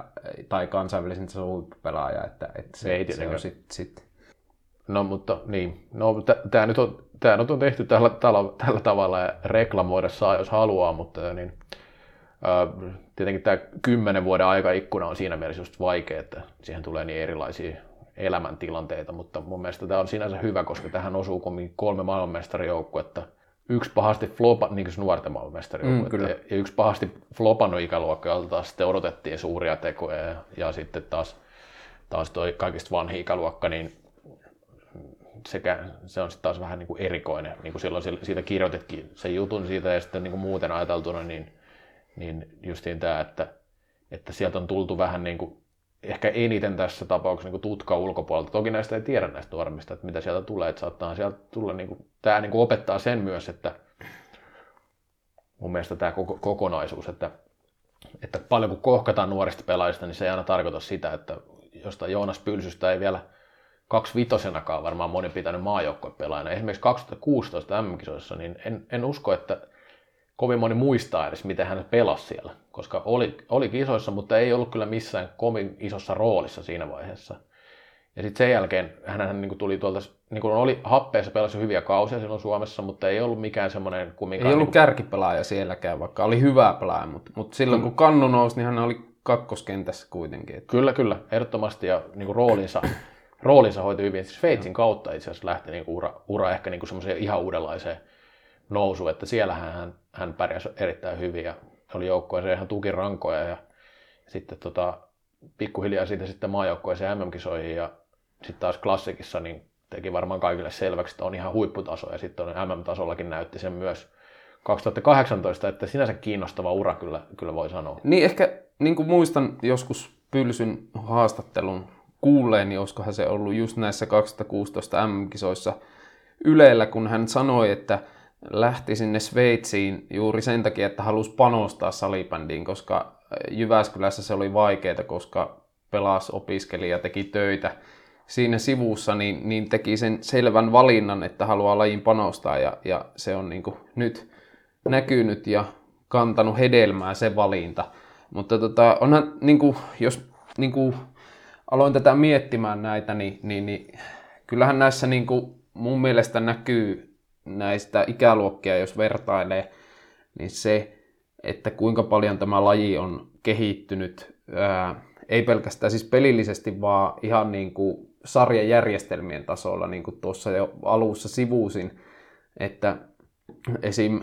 tai kansainvälisen tason huippupelaaja. Että, että se, Ei se on sit, sit. No mutta niin, no, tämä nyt on, tää nyt on tehty tällä, tällä, tällä tavalla ja reklamoida saa, jos haluaa, mutta niin, tietenkin tämä kymmenen vuoden aikaikkuna on siinä mielessä just vaikea, että siihen tulee niin erilaisia elämäntilanteita, mutta mun mielestä tämä on sinänsä hyvä, koska tähän osuu kolme maailmanmestarijoukkuetta, yksi pahasti flopa, niin kuin nuorten maailmanmestarijoukkuetta, mm, ja yksi pahasti flopannut ikäluokka, jolta taas sitten odotettiin suuria tekoja, ja, ja sitten taas, taas toi kaikista vanhi ikäluokka, niin sekä, se on sitten taas vähän niin kuin erikoinen, niin kuin silloin siitä kirjoitetkin sen jutun siitä, ja sitten niin kuin muuten ajateltuna, niin niin justiin tämä, että, että sieltä on tultu vähän niin kuin, ehkä eniten tässä tapauksessa niin tutka ulkopuolelta. Toki näistä ei tiedä näistä nuoremmista, että mitä sieltä tulee, että saattaa sieltä tulla, niin kuin, tämä niin kuin opettaa sen myös, että mun mielestä tämä koko, kokonaisuus, että, että paljon kun kohkataan nuorista pelaajista, niin se ei aina tarkoita sitä, että jostain Joonas Pylsystä ei vielä kaksi vitosenakaan varmaan moni pitänyt maajoukkuepelaajana. Esimerkiksi 2016 M-kisoissa, niin en, en usko, että kovin moni muistaa edes, miten hän pelasi siellä, koska oli, oli kisoissa, mutta ei ollut kyllä missään kovin isossa roolissa siinä vaiheessa. Ja sitten sen jälkeen hän niin tuli tuolta, niin kuin oli happeessa pelasi hyviä kausia silloin Suomessa, mutta ei ollut mikään semmoinen kumminkaan... Ei ollut niin kuin... kärkipelaaja sielläkään, vaikka oli hyvä pelaaja, mutta, mutta silloin kun kannu nousi, niin hän oli kakkoskentässä kuitenkin. Että... Kyllä, kyllä, ehdottomasti ja niin kuin roolinsa, roolinsa hoiti hyvin. Siis Sveitsin kautta itse asiassa lähti niin ura, ura ehkä niin semmoiseen ihan uudenlaiseen nousu, että siellähän hän, hän pärjäsi erittäin hyvin ja oli joukkueeseen ihan tuki rankoja ja, ja sitten tota, pikkuhiljaa siitä sitten maajoukkueeseen MM-kisoihin ja sitten taas klassikissa niin teki varmaan kaikille selväksi, että on ihan huipputaso ja sitten on MM-tasollakin näytti sen myös 2018, että sinänsä kiinnostava ura kyllä, kyllä voi sanoa. Niin ehkä niin kuin muistan joskus Pylsyn haastattelun kuulleen, niin olisikohan se ollut just näissä 2016 MM-kisoissa Ylellä, kun hän sanoi, että lähti sinne Sveitsiin juuri sen takia, että halusi panostaa salibändiin, koska Jyväskylässä se oli vaikeaa, koska pelasi, opiskeli ja teki töitä siinä sivussa, niin, niin teki sen selvän valinnan, että haluaa lajiin panostaa ja, ja se on niin nyt näkynyt ja kantanut hedelmää se valinta. Mutta tota, onhan, niin kuin, jos niin kuin, aloin tätä miettimään näitä, niin, niin, niin kyllähän näissä niin kuin, mun mielestä näkyy näistä ikäluokkia, jos vertailee, niin se, että kuinka paljon tämä laji on kehittynyt, ää, ei pelkästään siis pelillisesti, vaan ihan niin kuin sarjajärjestelmien tasolla, niin kuin tuossa jo alussa sivuusin, että esim.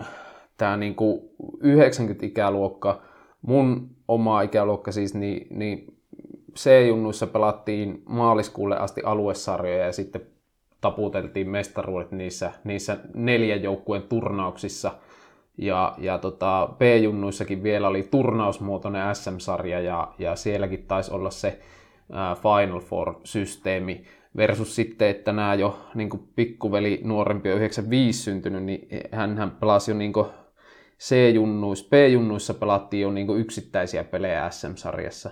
tämä niin kuin 90-ikäluokka, mun oma ikäluokka siis, niin, niin C-junnuissa pelattiin maaliskuulle asti aluesarjoja ja sitten taputeltiin mestaruudet niissä, niissä neljän joukkueen turnauksissa. Ja, ja tota, B-junnuissakin vielä oli turnausmuotoinen SM-sarja ja, ja sielläkin taisi olla se Final Four-systeemi versus sitten, että nämä jo niin pikkuveli nuorempi on 95 syntynyt, niin hän, pelasi jo niin C-junnuissa, B-junnuissa pelattiin jo niin yksittäisiä pelejä SM-sarjassa.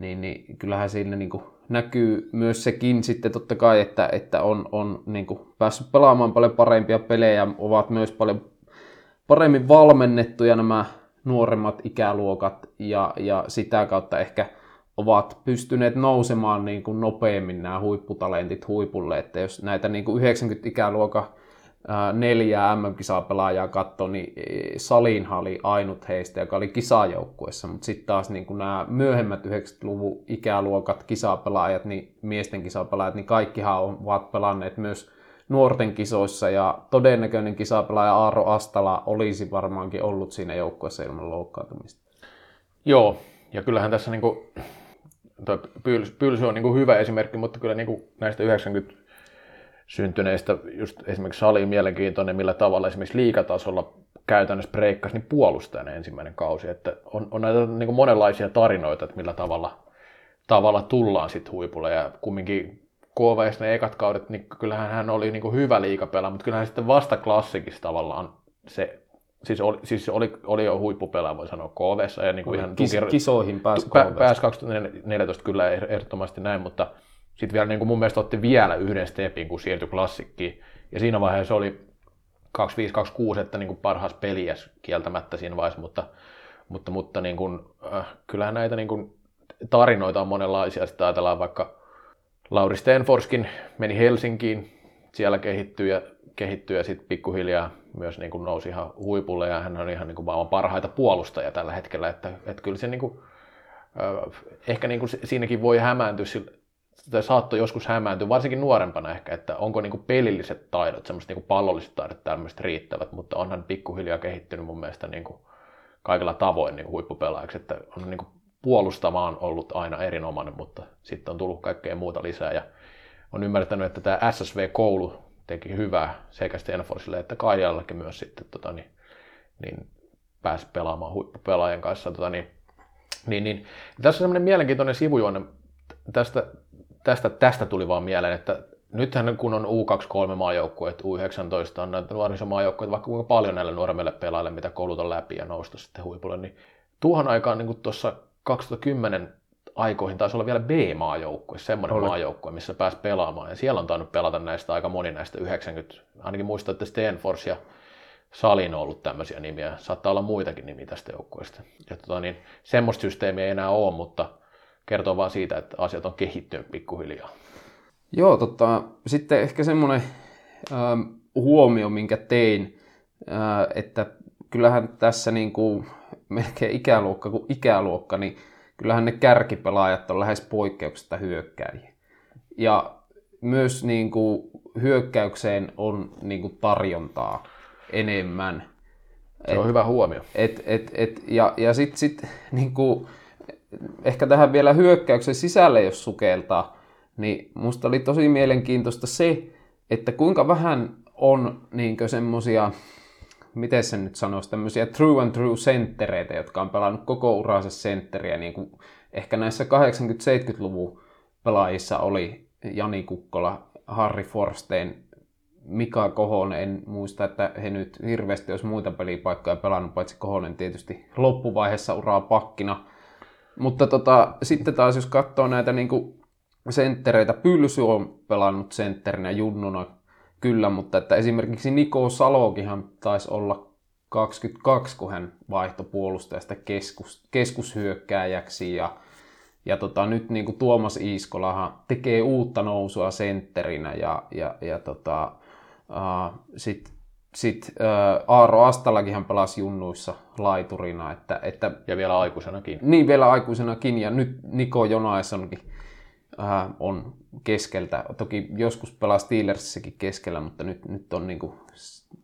Niin, niin kyllähän siinä niin näkyy myös sekin sitten totta kai, että, että on, on niin kuin päässyt pelaamaan paljon parempia pelejä, ovat myös paljon paremmin valmennettuja nämä nuoremmat ikäluokat ja, ja sitä kautta ehkä ovat pystyneet nousemaan niin kuin nopeammin nämä huipputalentit huipulle, että jos näitä niin kuin 90 ikäluokan neljää MM-kisaa pelaajaa katsoi, niin e, Salinhan oli ainut heistä, joka oli kisajoukkuessa, mutta sitten taas niin nämä myöhemmät 90-luvun ikäluokat kisapelaajat, niin miesten kisapelaajat, niin kaikkihan ovat pelanneet myös nuorten kisoissa ja todennäköinen kisapelaaja Aaro Astala olisi varmaankin ollut siinä joukkueessa ilman loukkaantumista. Joo, ja kyllähän tässä niin kuin, Pylsy on niin hyvä esimerkki, mutta kyllä niin näistä 90 syntyneistä just esimerkiksi Sali mielenkiintoinen, millä tavalla esimerkiksi liikatasolla käytännössä breikkasi niin puolustajana ensimmäinen kausi. Että on, on näitä niin kuin monenlaisia tarinoita, että millä tavalla, tavalla tullaan sitten huipulle. Ja kumminkin KVS ne ekat kaudet, niin kyllähän hän oli niin kuin hyvä liikapelaaja, mutta kyllähän sitten vasta klassikissa tavallaan se siis oli, siis oli, oli jo huippupelaaja, voi sanoa KVS. Ja niin kuin ihan Kis, tuki, kisoihin pääsi KVS. Pääsi 2014 kyllä ehdottomasti näin, mutta sitten vielä niin kuin mun mielestä otti vielä yhden stepin, kun siirtyi klassikkiin. Ja siinä vaiheessa oli 25-26, että niin kuin parhaas peliä kieltämättä siinä vaiheessa, mutta, mutta, mutta niin kuin, äh, kyllähän näitä niin kuin tarinoita on monenlaisia. Sitten ajatellaan vaikka Lauri Stenforskin meni Helsinkiin, siellä kehittyy ja, kehittyy ja sitten pikkuhiljaa myös niin kuin nousi ihan huipulle ja hän on ihan niin kuin maailman parhaita puolustajia tällä hetkellä, että, että kyllä se niin kuin, äh, ehkä niin kuin siinäkin voi hämääntyä tai saattoi joskus hämääntyä, varsinkin nuorempana ehkä, että onko niin kuin pelilliset taidot, semmoiset niin kuin pallolliset taidot tämmöiset riittävät, mutta onhan pikkuhiljaa kehittynyt mun mielestä niin kuin kaikilla tavoin niin kuin huippupelaajaksi, että on niin kuin puolustamaan ollut aina erinomainen, mutta sitten on tullut kaikkea muuta lisää ja on ymmärtänyt, että tämä SSV-koulu teki hyvää sekä Stenforsille että Kaijallekin myös sitten tota, niin, niin pääsi pelaamaan huippupelaajien kanssa. Tota, niin, niin, niin. Tässä on semmoinen mielenkiintoinen sivujuonne tästä tästä, tästä tuli vaan mieleen, että nythän kun on U23 maajoukkueet, U19 on näitä nuorisomaajoukkueet, vaikka kuinka paljon näille nuoremmille pelaajille, mitä kouluta läpi ja nousta sitten huipulle, niin tuohon aikaan niin tuossa 2010 aikoihin taisi olla vielä B-maajoukkue, semmoinen Oli. maajoukkue, missä pääsi pelaamaan. Ja siellä on tainnut pelata näistä aika moni näistä 90, ainakin muistan, että Stenfors ja Salin on ollut tämmöisiä nimiä. Saattaa olla muitakin nimiä tästä joukkueesta. Ja tota, niin, semmoista systeemiä ei enää ole, mutta kertoo vaan siitä, että asiat on kehittynyt pikkuhiljaa. Joo, tota, sitten ehkä semmoinen ähm, huomio, minkä tein, äh, että kyllähän tässä niin kuin, melkein ikäluokka kuin ikäluokka, niin kyllähän ne kärkipelaajat on lähes poikkeuksetta hyökkääjiä. Ja myös niin kuin, hyökkäykseen on niin kuin, tarjontaa enemmän. Se on et, hyvä huomio. Et, et, et, ja ja sitten sit, niin kuin, ehkä tähän vielä hyökkäyksen sisälle, jos sukeltaa, niin musta oli tosi mielenkiintoista se, että kuinka vähän on niin semmosia, miten se nyt sanoisi, tämmöisiä true and true senttereitä, jotka on pelannut koko uransa sentteriä, niin kuin ehkä näissä 80-70-luvun pelaajissa oli Jani Kukkola, Harri Forstein, Mika Kohonen, en muista, että he nyt hirveästi olisi muita pelipaikkoja pelannut, paitsi Kohonen tietysti loppuvaiheessa uraa pakkina. Mutta tota, sitten taas jos katsoo näitä niin kuin senttereitä, Pylsy on pelannut sentterinä junnuna kyllä, mutta että esimerkiksi Niko Salokihan taisi olla 22, kun hän vaihtoi puolustajasta keskus, keskushyökkääjäksi ja, ja tota, nyt niin kuin Tuomas Iiskolahan tekee uutta nousua sentterinä ja, ja, ja tota, uh, sitten sit, uh, Aaro Astalakin hän pelasi junnuissa laiturina. Että, että, ja vielä aikuisenakin. Niin, vielä aikuisenakin ja nyt Niko Jonaisonkin uh, on keskeltä. Toki joskus pelasi Steelersissäkin keskellä, mutta nyt, nyt on niin kuin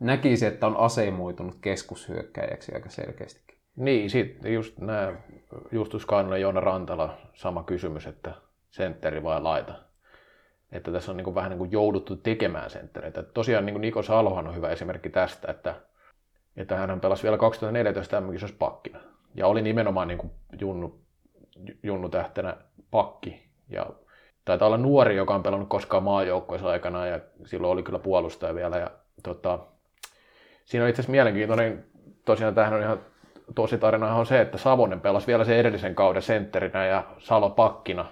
näkisi, että on asemoitunut keskushyökkäjäksi aika selkeästikin. Niin, sitten just nämä Justus Kainonen ja Joona Rantala, sama kysymys, että sentteri vai laita. Että tässä on niin kuin vähän niin kuin jouduttu tekemään senttereitä. Tosiaan niin kuin Niko Salohan on hyvä esimerkki tästä, että, että hän pelasi vielä 2014 mm pakkina. Ja oli nimenomaan niin kuin junnu, junnu tähtenä pakki. Ja taitaa olla nuori, joka on pelannut koskaan maajoukkoissa aikana ja silloin oli kyllä puolustaja vielä. Ja, tota, siinä on itse asiassa mielenkiintoinen, tosiaan tähän on ihan tosi tarina on se, että Savonen pelasi vielä sen edellisen kauden sentterinä ja Salo pakkina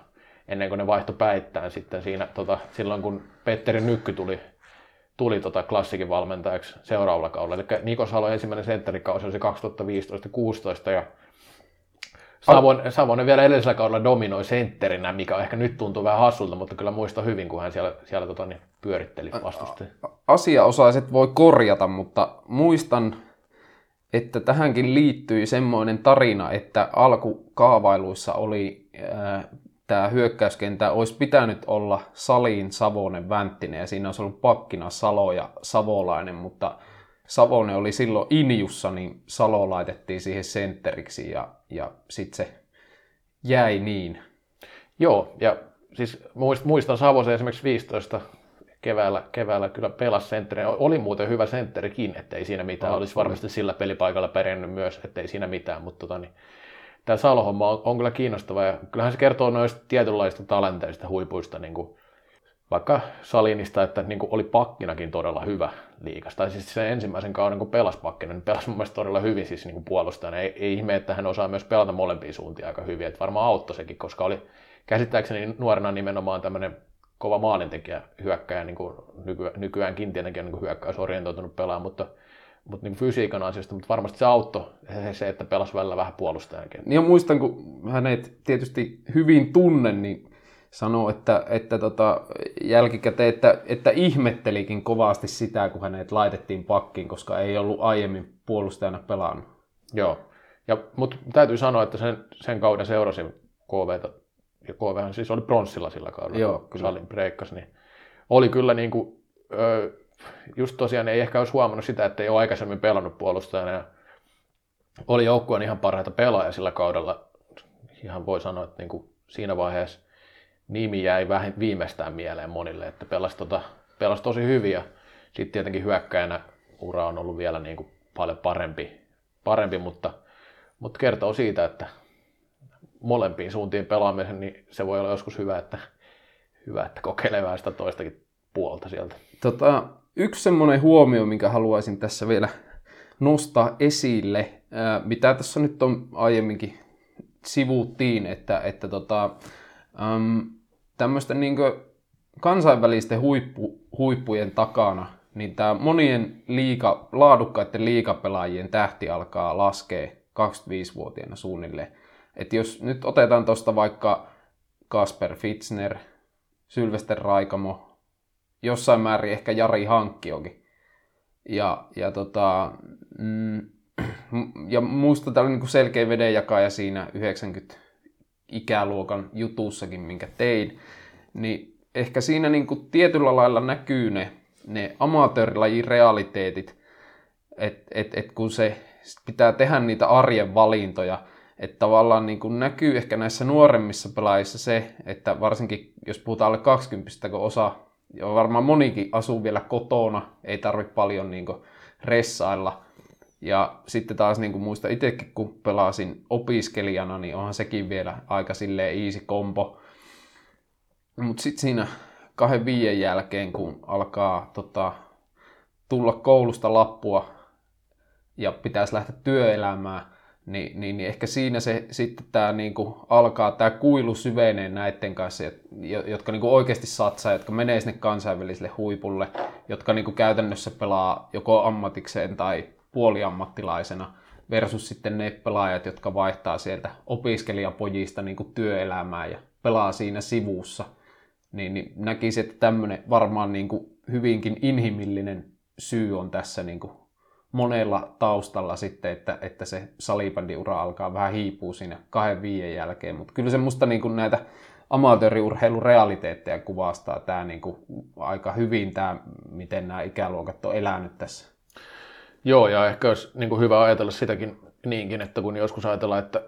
ennen kuin ne vaihto päittään sitten siinä, tota, silloin kun Petteri Nykky tuli, tuli tota klassikin valmentajaksi seuraavalla kaudella. Eli Niko Salo ensimmäinen sentterikausi oli 2015-16 ja Savonen, Savonen vielä edellisellä kaudella dominoi sentterinä, mikä ehkä nyt tuntuu vähän hassulta, mutta kyllä muista hyvin, kun hän siellä, siellä tota, niin pyöritteli vastustajia. Asiaosaiset voi korjata, mutta muistan, että tähänkin liittyi semmoinen tarina, että alkukaavailuissa oli äh, tämä hyökkäyskentä olisi pitänyt olla Saliin, Savonen, Vänttinen ja siinä olisi ollut pakkina Salo ja Savolainen, mutta Savonen oli silloin Injussa, niin Salo laitettiin siihen sentteriksi ja, ja sitten se jäi niin. Joo, ja siis muistan Savosen esimerkiksi 15 keväällä, keväällä kyllä pelasi sentteri. Oli muuten hyvä sentterikin, ettei siinä mitään. Olisi varmasti sillä pelipaikalla pärjännyt myös, ettei siinä mitään. Mutta tota, niin, tämä Salohomma on, on, kyllä kiinnostava ja kyllähän se kertoo noista tietynlaista talenteista huipuista, niin kuin vaikka Salinista, että niin kuin oli pakkinakin todella hyvä liikasta. Tai siis sen ensimmäisen kauden, kun pelasi pakkina, niin pelasi mun mielestä todella hyvin siis niin kuin puolustajana. Ei, ei ihme, että hän osaa myös pelata molempiin suuntiin aika hyvin. Että varmaan auttoi sekin, koska oli käsittääkseni nuorena nimenomaan tämmöinen kova maalintekijä hyökkäjä, niin kuin nyky, nykyäänkin tietenkin on niin hyökkäysorientoitunut pelaa, mutta, mutta niin fysiikan asiasta, mutta varmasti se auttoi se, että pelasi välillä vähän puolustajankin. Niin ja muistan, kun hänet tietysti hyvin tunnen, niin sanoo, että, että tota, jälkikäteen, että, että ihmettelikin kovasti sitä, kun hänet laitettiin pakkiin, koska ei ollut aiemmin puolustajana pelannut. Joo, ja, mutta täytyy sanoa, että sen, sen kauden seurasin KVta, ja KV siis oli pronssilla sillä kaudella, Joo, kun kyllä. salin breikkas, niin oli kyllä niin kuin, ö, just tosiaan ei ehkä olisi huomannut sitä, että ei ole aikaisemmin pelannut puolustajana, ja oli joukkueen ihan parhaita pelaajia sillä kaudella, ihan voi sanoa, että niin kuin siinä vaiheessa nimi jäi vähän viimeistään mieleen monille, että pelasi, tota, pelasi tosi hyvin ja sitten tietenkin hyökkäjänä ura on ollut vielä niin kuin paljon parempi, parempi mutta, mutta kertoo siitä, että molempiin suuntiin pelaamisen, niin se voi olla joskus hyvä, että, hyvä, että kokeilee vähän sitä toistakin puolta sieltä. Tota, yksi semmoinen huomio, minkä haluaisin tässä vielä nostaa esille, mitä tässä nyt on aiemminkin sivuuttiin, että, että tota, äm, tämmöisten niin kansainvälisten huippu, huippujen takana, niin tämä monien liiga, laadukkaiden liikapelaajien tähti alkaa laskea 25-vuotiaana suunnilleen. Et jos nyt otetaan tuosta vaikka Kasper Fitzner, Sylvester Raikamo, jossain määrin ehkä Jari Hankkiokin. Ja, ja, tota, mm, ja muista täällä niin selkeä vedenjakaja siinä 90 ikäluokan jutussakin, minkä tein, niin ehkä siinä niin kuin tietyllä lailla näkyy ne, ne amatöörilajin realiteetit, että et, et kun se pitää tehdä niitä arjen valintoja, että tavallaan niin kuin näkyy ehkä näissä nuoremmissa pelaajissa se, että varsinkin jos puhutaan alle 20, kun osa, ja varmaan monikin asuu vielä kotona, ei tarvitse paljon niin kuin ressailla, ja sitten taas niin kuin muista itsekin, kun pelasin opiskelijana, niin onhan sekin vielä aika silleen easy kompo. Mutta sitten siinä kahden viien jälkeen, kun alkaa tota, tulla koulusta lappua ja pitäisi lähteä työelämään, niin, niin, niin ehkä siinä se sitten tämä niinku alkaa tämä kuilu syvenee näiden kanssa, jotka niinku oikeasti satsaa, jotka menee sinne kansainväliselle huipulle, jotka niinku käytännössä pelaa joko ammatikseen tai puoliammattilaisena versus sitten ne pelaajat, jotka vaihtaa sieltä opiskelijapojista niinku työelämään ja pelaa siinä sivussa. Niin, niin näkisin, että tämmöinen varmaan niinku hyvinkin inhimillinen syy on tässä niinku monella taustalla sitten, että, että se salibändiura alkaa vähän hiipua siinä kahden viien jälkeen. Mutta kyllä se musta niin kuin näitä amatööriurheilun realiteetteja kuvastaa tämä niin kuin aika hyvin, tämä, miten nämä ikäluokat on elänyt tässä. Joo, ja ehkä olisi niin kuin hyvä ajatella sitäkin niinkin, että kun joskus ajatellaan, että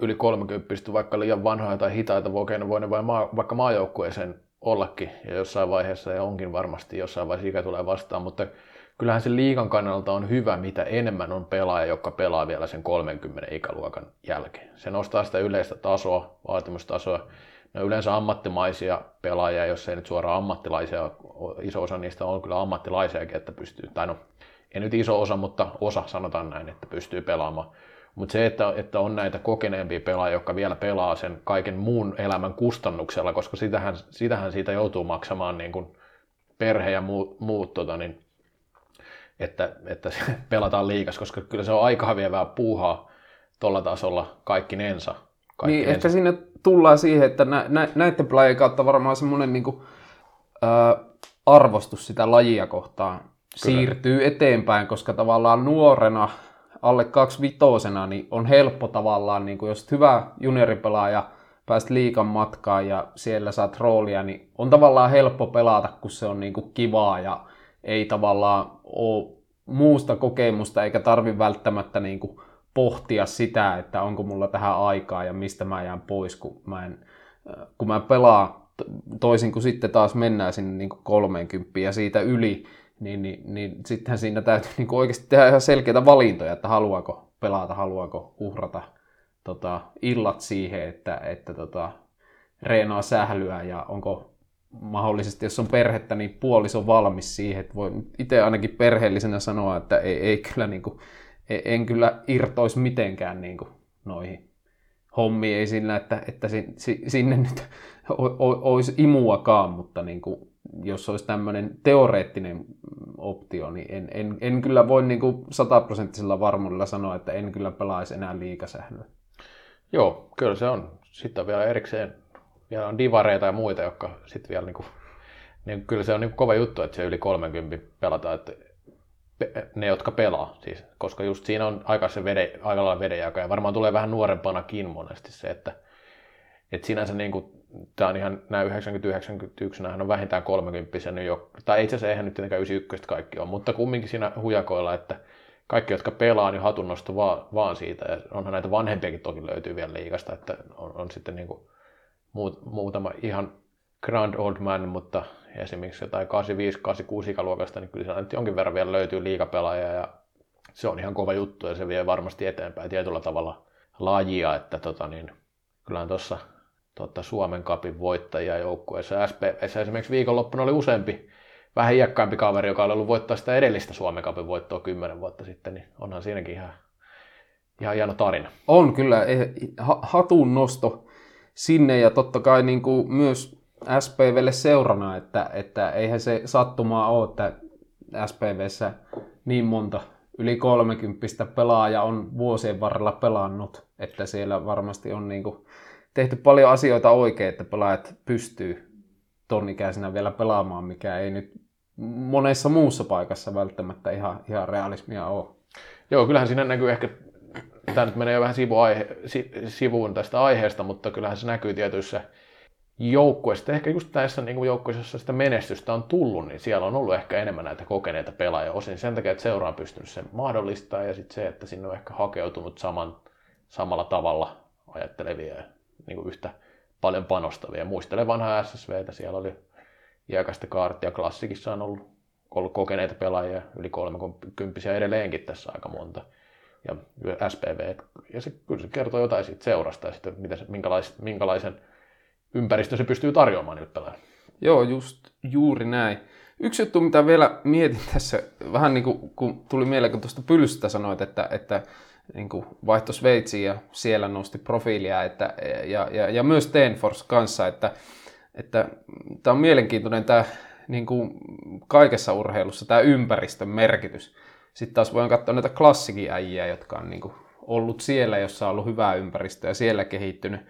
yli 30 vaikka liian vanhoja tai hitaita vokeina voi ne vain maa, vaikka maajoukkueeseen ollakin, ja jossain vaiheessa ja onkin varmasti jossain vaiheessa ikä tulee vastaan, mutta kyllähän se liikan kannalta on hyvä, mitä enemmän on pelaaja, joka pelaa vielä sen 30 ikäluokan jälkeen. Se nostaa sitä yleistä tasoa, vaatimustasoa. Ne on yleensä ammattimaisia pelaajia, jos ei nyt suoraan ammattilaisia, iso osa niistä on kyllä ammattilaisiakin, että pystyy, tai no, ei nyt iso osa, mutta osa sanotaan näin, että pystyy pelaamaan. Mutta se, että, että on näitä kokeneempia pelaajia, jotka vielä pelaa sen kaiken muun elämän kustannuksella, koska sitähän, sitähän siitä joutuu maksamaan niin kuin perhe ja muut, muut tota, niin että, että pelataan liikas, koska kyllä se on aika vievää puuhaa tuolla tasolla nensa. Kaikki niin, ehkä sinne tullaan siihen, että nä, nä, näiden pelaajien kautta varmaan semmoinen niin kuin, äh, arvostus sitä lajia kohtaan Kyllä. siirtyy eteenpäin, koska tavallaan nuorena, alle kaksi vitosena, niin on helppo tavallaan, niin kuin jos hyvä junioripelaaja pääst liikan matkaan ja siellä saat roolia, niin on tavallaan helppo pelata, kun se on niin kuin kivaa ja ei tavallaan ole muusta kokemusta eikä tarvi välttämättä niin kuin pohtia sitä, että onko mulla tähän aikaa ja mistä mä jään pois, kun mä, en, äh, kun mä pelaan toisin kuin sitten taas mennään sinne niin kuin 30 ja siitä yli, niin, niin, niin sittenhän siinä täytyy niin kuin oikeasti tehdä ihan selkeitä valintoja, että haluaako pelata, haluaako uhrata tota, illat siihen, että, että tota, reenaa sählyä ja onko mahdollisesti, jos on perhettä, niin puoliso valmis siihen. Että voi itse ainakin perheellisenä sanoa, että ei, ei kyllä niin kuin, en kyllä irtoisi mitenkään niin kuin noihin hommiin. Ei sillä, että, että sinne nyt olisi imuakaan, mutta niin kuin, jos olisi tämmöinen teoreettinen optio, niin en, en, en kyllä voi niin kuin sataprosenttisella varmuudella sanoa, että en kyllä pelaisi enää liikasählyä. Joo, kyllä se on. Sitten on vielä erikseen vielä on divareita ja muita, jotka sitten vielä niin kuin, niin kyllä se on niin kova juttu, että se yli 30 pelataan, että ne, jotka pelaa, siis, koska just siinä on aika, se vede, aika lailla vedenjaka, ja varmaan tulee vähän nuorempanakin monesti se, että, että sinänsä niin kuin, tämä on ihan, nämä 90-91, nämä on vähintään 30 nyt jo, tai itse asiassa eihän nyt tietenkään 91 kaikki on, mutta kumminkin siinä hujakoilla, että kaikki, jotka pelaa, niin hatunnosto vaan, vaan siitä, ja onhan näitä vanhempiakin toki löytyy vielä liikasta, että on, on sitten niin kuin, muut, muutama ihan grand old man, mutta esimerkiksi jotain 85-86 ikäluokasta, niin kyllä siellä nyt jonkin verran vielä löytyy liikapelaajia ja se on ihan kova juttu ja se vie varmasti eteenpäin tietyllä tavalla lajia, että tota niin, kyllähän tuossa tota, Suomen kapin voittajia joukkueessa SPVssä esimerkiksi viikonloppuna oli useampi vähän iäkkäämpi kaveri, joka oli ollut voittaa sitä edellistä Suomen kapin voittoa kymmenen vuotta sitten, niin onhan siinäkin ihan, ihan hieno tarina. On kyllä, hatun nosto sinne ja totta kai niin kuin myös SPVlle seurana, että, että eihän se sattumaa ole, että SPVssä niin monta yli 30 pelaaja on vuosien varrella pelannut, että siellä varmasti on niin kuin tehty paljon asioita oikein, että pelaajat pystyy tonnikäisenä vielä pelaamaan, mikä ei nyt monessa muussa paikassa välttämättä ihan, ihan realismia ole. Joo, kyllähän siinä näkyy ehkä tämä nyt menee vähän sivuaihe, sivuun tästä aiheesta, mutta kyllähän se näkyy tietyissä joukkueissa. Ehkä just näissä niin joukkueissa, joissa sitä menestystä on tullut, niin siellä on ollut ehkä enemmän näitä kokeneita pelaajia. Osin sen takia, että seura on pystynyt sen mahdollistamaan ja sitten se, että sinne on ehkä hakeutunut saman, samalla tavalla ajattelevia ja niin kuin yhtä paljon panostavia. Muistelen vanhaa SSVtä, siellä oli iäkästä kaartia. Klassikissa on ollut, ollut kokeneita pelaajia, yli 30 edelleenkin tässä aika monta ja SPV. Ja se, kyllä se kertoo jotain siitä seurasta ja sitten mitä, minkälais, minkälaisen ympäristö se pystyy tarjoamaan niille pelaajille. Joo, just juuri näin. Yksi juttu, mitä vielä mietin tässä, vähän niin kuin kun tuli mieleen, kun tuosta Pylsystä sanoit, että, että niin kuin vaihto Sveitsiin ja siellä nosti profiilia, että, ja, ja, ja myös Tenfors kanssa, että, että tämä on mielenkiintoinen tämä niin kuin kaikessa urheilussa tämä ympäristön merkitys. Sitten taas voin katsoa näitä klassikin äijiä, jotka on niin kuin ollut siellä, jossa on ollut hyvää ympäristöä ja siellä kehittynyt.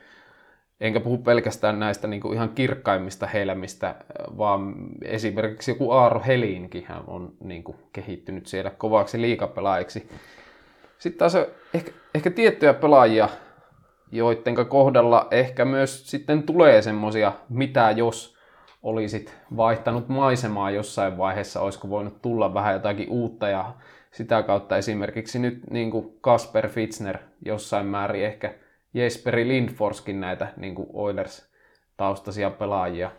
Enkä puhu pelkästään näistä niin kuin ihan kirkkaimmista helmistä, vaan esimerkiksi joku Aaro Helinkin on niin kuin kehittynyt siellä kovaksi liikapelaajiksi. Sitten taas ehkä, ehkä tiettyjä pelaajia, joiden kohdalla ehkä myös sitten tulee semmoisia, mitä jos olisit vaihtanut maisemaa jossain vaiheessa, olisiko voinut tulla vähän jotakin uutta ja sitä kautta esimerkiksi nyt niin kuin Kasper Fitzner jossain määrin ehkä Jesperi Lindforskin näitä niin kuin Oilers-taustaisia pelaajia,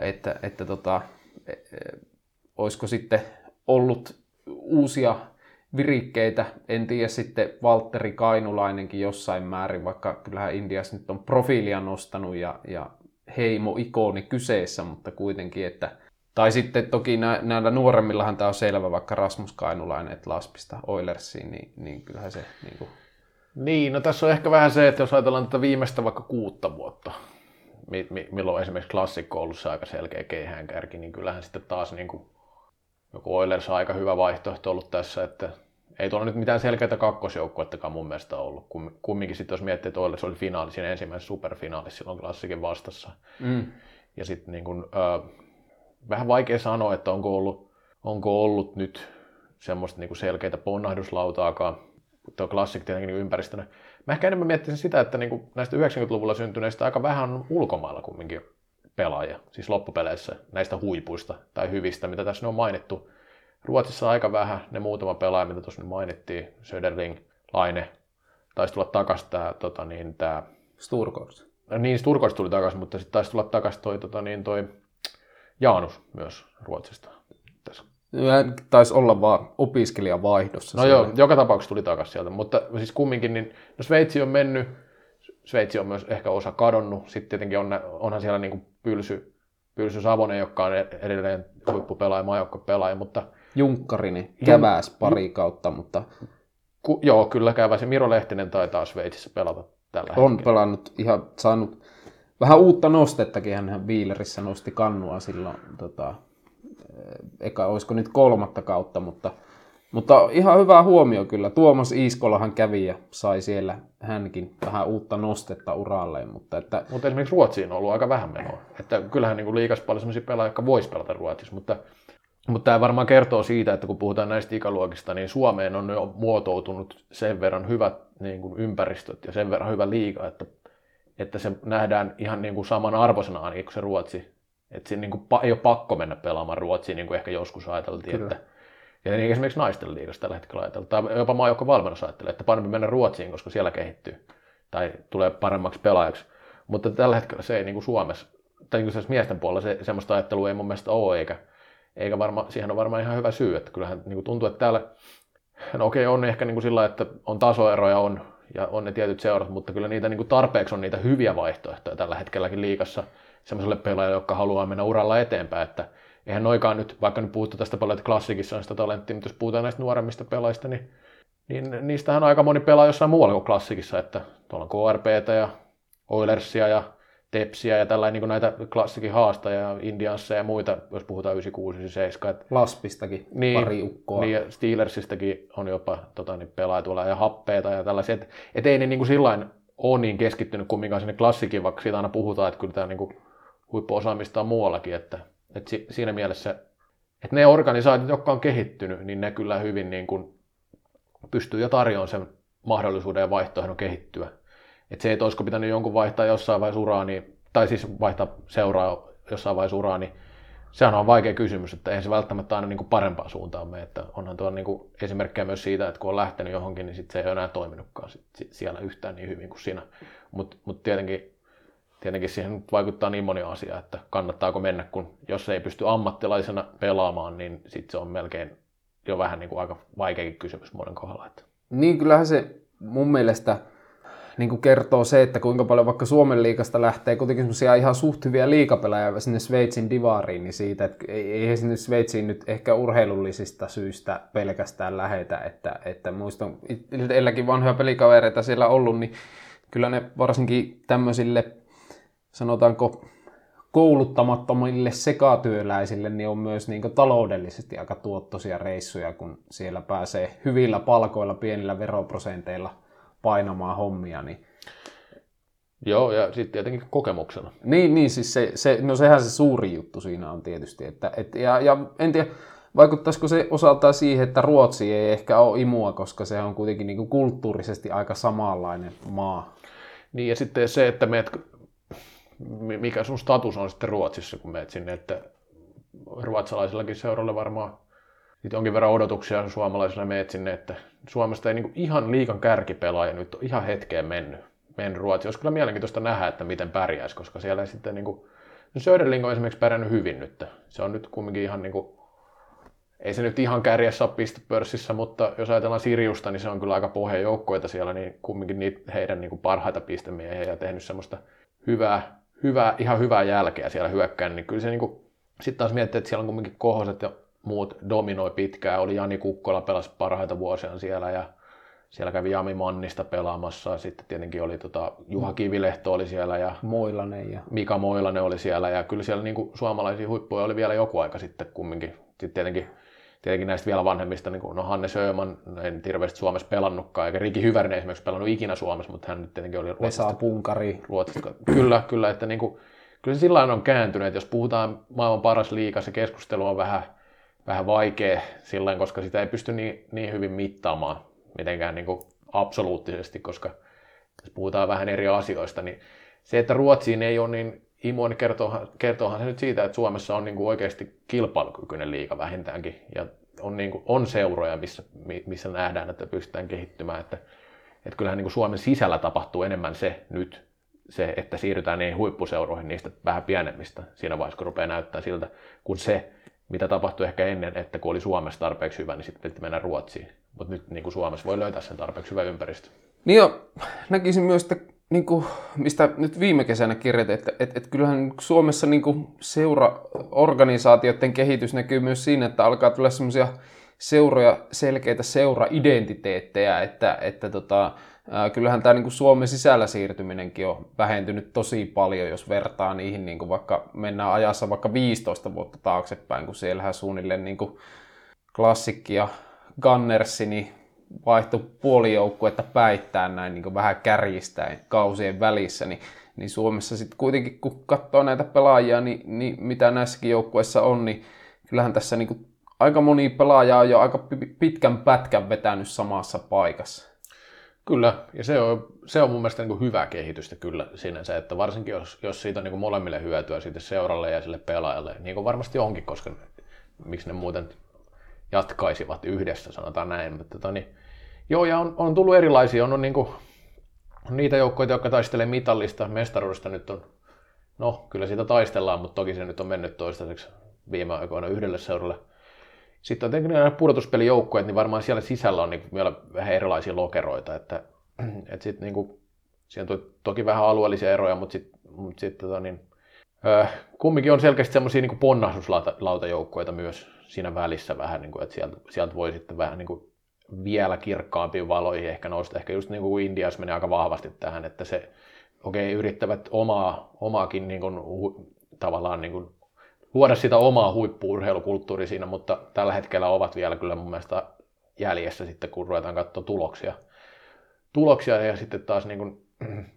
että, että tota, e, e, olisiko sitten ollut uusia virikkeitä. En tiedä sitten Valtteri Kainulainenkin jossain määrin, vaikka kyllähän Indias nyt on profiilia nostanut ja, ja heimo-ikoni kyseessä, mutta kuitenkin, että tai sitten toki nä, näillä nuoremmillahan tämä on selvä, vaikka Rasmus Kainulainen, että Laspista Oilersiin, niin, niin kyllähän se... Niin, kuin... niin, no tässä on ehkä vähän se, että jos ajatellaan tätä viimeistä vaikka kuutta vuotta, mi, mi, milloin esimerkiksi klassikko on ollut se aika selkeä keihäänkärki, niin kyllähän sitten taas niin kuin, joku Oilers on aika hyvä vaihtoehto ollut tässä, että ei tuolla nyt mitään selkeitä kakkosjoukkuettakaan mun mielestä ollut. Kumminkin sitten jos miettii, että Oilers oli finaali, siinä ensimmäisessä superfinaalissa silloin klassikin vastassa. Mm. Ja sitten niin kun, äh, vähän vaikea sanoa, että onko ollut, onko ollut nyt semmoista niin selkeitä ponnahduslautaakaan. Tuo klassik tietenkin niin ympäristönä. Mä ehkä enemmän miettisin sitä, että niin kuin näistä 90-luvulla syntyneistä aika vähän on ulkomailla kumminkin pelaajia, siis loppupeleissä näistä huipuista tai hyvistä, mitä tässä on mainittu Ruotsissa aika vähän, ne muutama pelaaja, mitä tuossa nyt mainittiin, Söderling, Laine, taisi tulla takaisin tämä, tota, niin, tämä Sturkors. No niin, Sturkors tuli takaisin, mutta sitten taisi tulla takaisin toi, tota, niin, toi Jaanus myös Ruotsista. Tässä. Taisi olla vaan opiskelijavaihdossa. No siellä. joo, joka tapauksessa tuli takaisin sieltä, mutta siis kumminkin, niin no Sveitsi on mennyt, Sveitsi on myös ehkä osa kadonnut, sitten tietenkin on, onhan siellä niin kuin Pylsy, Pylsy Savonen, joka on edelleen huippupelaaja, pelaaja, mutta Junkkarini käväs pari kautta, mutta... Ku, joo, kyllä käväs. Ja Miro Lehtinen taitaa Sveitsissä pelata tällä On hetkellä. pelannut ihan saanut vähän uutta nostettakin. Hän Viilerissä nosti kannua silloin, tota, eka olisiko nyt kolmatta kautta, mutta, mutta ihan hyvä huomio kyllä. Tuomas Iiskolahan kävi ja sai siellä hänkin vähän uutta nostetta uralleen. Mutta, että... mutta esimerkiksi Ruotsiin on ollut aika vähän menoa. Että kyllähän niin liikas paljon sellaisia pelaajia, jotka vois pelata Ruotsissa, mutta mutta tämä varmaan kertoo siitä, että kun puhutaan näistä ikäluokista, niin Suomeen on jo muotoutunut sen verran hyvät niin kuin ympäristöt ja sen verran hyvä liiga, että, että se nähdään ihan niin kuin saman arvoisena ainakin kuin se Ruotsi. Että siinä niin kuin, ei ole pakko mennä pelaamaan Ruotsiin, niin kuin ehkä joskus ajateltiin. Kyllä. Että, ja niin esimerkiksi naisten liigassa tällä hetkellä ajatellaan, tai jopa maajoukko valmennus ajattelee, että parempi mennä Ruotsiin, koska siellä kehittyy tai tulee paremmaksi pelaajaksi. Mutta tällä hetkellä se ei niin kuin Suomessa, tai niin kuin miesten puolella se, semmoista ajattelua ei mun mielestä ole, eikä, eikä varma, siihen on varmaan ihan hyvä syy, että kyllähän niin kuin tuntuu, että täällä, no okei, on ehkä niin kuin sillä että on tasoeroja on, ja on ne tietyt seurat, mutta kyllä niitä niin kuin tarpeeksi on niitä hyviä vaihtoehtoja tällä hetkelläkin liikassa semmoiselle pelaajalle, joka haluaa mennä uralla eteenpäin, että eihän noikaan nyt, vaikka nyt puhuttu tästä paljon, että klassikissa on sitä talenttia, mutta jos puhutaan näistä nuoremmista pelaajista, niin, niin niistähän aika moni pelaa jossain muualla kuin klassikissa, että tuolla on KRPtä ja Oilersia ja Tepsiä ja tällainen niin näitä klassikin haastajia, Indianssa ja muita, jos puhutaan 96 97. Laspistakin niin, pari ukkoa. Niin, ja Steelersistäkin on jopa tota, niin pelaa tuolla ja happeita ja tällaisia. Että et ei ne niin kuin sillain ole niin keskittynyt kumminkaan sinne klassikin, vaikka siitä aina puhutaan, että kyllä tämä niin kuin huippuosaamista on muuallakin. Että, että si, siinä mielessä, että ne organisaatiot, jotka on kehittynyt, niin ne kyllä hyvin niin kuin pystyy jo tarjoamaan sen mahdollisuuden ja vaihtoehdon kehittyä että se, että olisiko pitänyt jonkun vaihtaa jossain vaiheessa uraa, niin, tai siis vaihtaa seuraa jossain vaiheessa uraa, niin sehän on vaikea kysymys, että eihän se välttämättä aina niin kuin parempaan suuntaan mene. Että onhan tuo niin esimerkkejä myös siitä, että kun on lähtenyt johonkin, niin sit se ei ole enää toiminutkaan sit siellä yhtään niin hyvin kuin sinä. Mutta mut tietenkin, tietenkin siihen vaikuttaa niin moni asia, että kannattaako mennä, kun jos ei pysty ammattilaisena pelaamaan, niin sitten se on melkein jo vähän niin kuin aika vaikeakin kysymys monen kohdalla. Että. Niin, kyllähän se mun mielestä niin kuin kertoo se, että kuinka paljon vaikka Suomen liikasta lähtee kuitenkin semmoisia ihan suht hyviä liikapelaajia sinne Sveitsin divariin, niin siitä, että ei, sinne Sveitsiin nyt ehkä urheilullisista syistä pelkästään lähetä, että, että muistan itselläkin vanhoja pelikavereita siellä ollut, niin kyllä ne varsinkin tämmöisille, sanotaanko, kouluttamattomille sekatyöläisille niin on myös niin taloudellisesti aika tuottoisia reissuja, kun siellä pääsee hyvillä palkoilla, pienillä veroprosenteilla painamaan hommia. Niin... Joo, ja sitten tietenkin kokemuksena. Niin, niin siis se, se, no sehän se suuri juttu siinä on tietysti. Että, et, ja, ja en tiedä, vaikuttaisiko se osaltaan siihen, että Ruotsi ei ehkä ole imua, koska se on kuitenkin niin kulttuurisesti aika samanlainen maa. Niin ja sitten se, että meet mikä sun status on sitten Ruotsissa, kun meet sinne, että ruotsalaisillakin seuralle varmaan sitten jonkin verran odotuksia suomalaisilla meet sinne, että Suomesta ei niin ihan liikan kärkipelaaja nyt ole ihan hetkeen mennyt, mennyt Ruotsi. Olisi kyllä mielenkiintoista nähdä, että miten pärjäisi, koska siellä ei sitten niin kuin, no Söderling on esimerkiksi pärjännyt hyvin nyt. Se on nyt kumminkin ihan niin kuin, ei se nyt ihan kärjessä ole mutta jos ajatellaan Siriusta, niin se on kyllä aika pohjajoukkoita siellä, niin kumminkin niitä heidän niin kuin parhaita pistemiehiä ja tehnyt semmoista hyvää, hyvää, ihan hyvää jälkeä siellä hyökkään, niin kyllä se niin kuin, sitten taas miettii, että siellä on kumminkin kohoset ja muut dominoi pitkään. Oli Jani Kukkola pelasi parhaita vuosia siellä ja siellä kävi Jami Mannista pelaamassa. Sitten tietenkin oli tota, Juha mm. Kivilehto oli siellä ja Moilanen ja Mika Moilanen oli siellä. Ja kyllä siellä niin kuin, suomalaisia huippuja oli vielä joku aika sitten kumminkin. Sitten tietenkin, tietenkin näistä vielä vanhemmista, niin kuin, no Hanne Sööman, en hirveästi Suomessa pelannutkaan, eikä Riki Hyvärinen esimerkiksi pelannut ikinä Suomessa, mutta hän nyt tietenkin oli Ruotsista. Vesa Punkari. Ruotsista. Kyllä, kyllä, että niin kuin, kyllä se sillä on kääntynyt, että jos puhutaan maailman paras liiga, se keskustelu on vähän, vähän vaikea sillä koska sitä ei pysty niin, niin hyvin mittaamaan mitenkään niin kuin absoluuttisesti, koska jos puhutaan vähän eri asioista, niin se, että Ruotsiin ei ole niin imua, niin kertoohan, kertoohan se nyt siitä, että Suomessa on niin kuin oikeasti kilpailukykyinen liiga vähintäänkin, ja on, niin kuin, on seuroja, missä, missä nähdään, että pystytään kehittymään, että, että kyllähän niin kuin Suomen sisällä tapahtuu enemmän se nyt, se, että siirrytään niihin huippuseuroihin niistä vähän pienemmistä siinä vaiheessa, kun rupeaa näyttää siltä, kuin se, mitä tapahtui ehkä ennen, että kun oli Suomessa tarpeeksi hyvä, niin sitten piti mennä Ruotsiin. Mutta nyt niin kuin Suomessa voi löytää sen tarpeeksi hyvä ympäristö. Niin jo, näkisin myös, että niin kuin, mistä nyt viime kesänä kirjoitin, että, että, että kyllähän Suomessa niin kuin seuraorganisaatioiden kehitys näkyy myös siinä, että alkaa tulla semmoisia seuroja, selkeitä seura-identiteettejä, että, että tota, kyllähän tämä niin Suomen sisällä siirtyminenkin on vähentynyt tosi paljon, jos vertaa niihin, niin kuin vaikka mennään ajassa vaikka 15 vuotta taaksepäin, kun siellähän suunnilleen niin kuin klassikki ja Gunnersi niin vaihtui puolijoukkuetta päittäin näin niin kuin vähän kärjistäen kausien välissä, niin, niin Suomessa sitten kuitenkin, kun katsoo näitä pelaajia, niin, niin mitä näissäkin joukkueissa on, niin kyllähän tässä niin kuin aika moni pelaaja on jo aika pitkän pätkän vetänyt samassa paikassa. Kyllä, ja se on, se on mun mielestä niin hyvä kehitystä kyllä sinänsä, että varsinkin jos, jos siitä on niin molemmille hyötyä siitä seuralle ja sille pelaajalle, niin kuin varmasti onkin, koska miksi ne muuten jatkaisivat yhdessä, sanotaan näin. Mutta tota, niin, joo, ja on, on tullut erilaisia, on, on niin kuin, niitä joukkoja, jotka taistelee mitallista, mestaruudesta nyt on, no kyllä siitä taistellaan, mutta toki se nyt on mennyt toistaiseksi viime aikoina yhdelle seuralle – sitten on tietenkin pudotuspelijoukkueet, niin varmaan siellä sisällä on niin vielä vähän erilaisia lokeroita, että, että sitten niin kuin, siinä on toki vähän alueellisia eroja, mutta sitten mut sit, tota, niin, äh, kumminkin on selkeästi semmoisia niin ponnahduslautajoukkueita myös siinä välissä vähän, niin kuin, että sieltä, sieltä voi sitten vähän niin kuin, vielä kirkkaampiin valoihin ehkä nousta. Ehkä just niin kuin Indias menee aika vahvasti tähän, että se, okei, okay, yrittävät omaa, omaakin niin kuin, tavallaan niin kuin, luoda sitä omaa huippuurheilukulttuuria siinä, mutta tällä hetkellä ovat vielä kyllä mun mielestä jäljessä sitten, kun ruvetaan katsoa tuloksia. Tuloksia ja sitten taas niin kuin,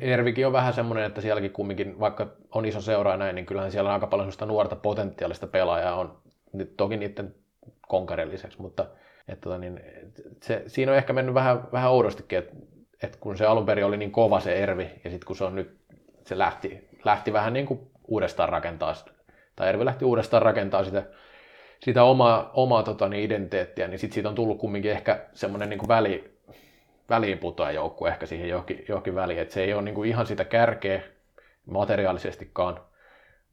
Ervikin on vähän semmoinen, että sielläkin kumminkin, vaikka on iso seura näin, niin kyllähän siellä on aika paljon sellaista nuorta potentiaalista pelaajaa on, toki niiden konkarien lisäksi, mutta että, tota, niin, se, siinä on ehkä mennyt vähän, vähän oudostikin, että, että kun se alun perin oli niin kova se Ervi, ja sitten kun se on nyt, se lähti, lähti vähän niin kuin uudestaan rakentaa tai Ervi lähti uudestaan rakentaa sitä, sitä omaa, omaa tota, niin identiteettiä, niin sitten siitä on tullut kumminkin ehkä semmoinen niin väli, väliinputoajoukku ehkä siihen johonkin, johonkin väliin, että se ei ole niin kuin ihan sitä kärkeä materiaalisestikaan,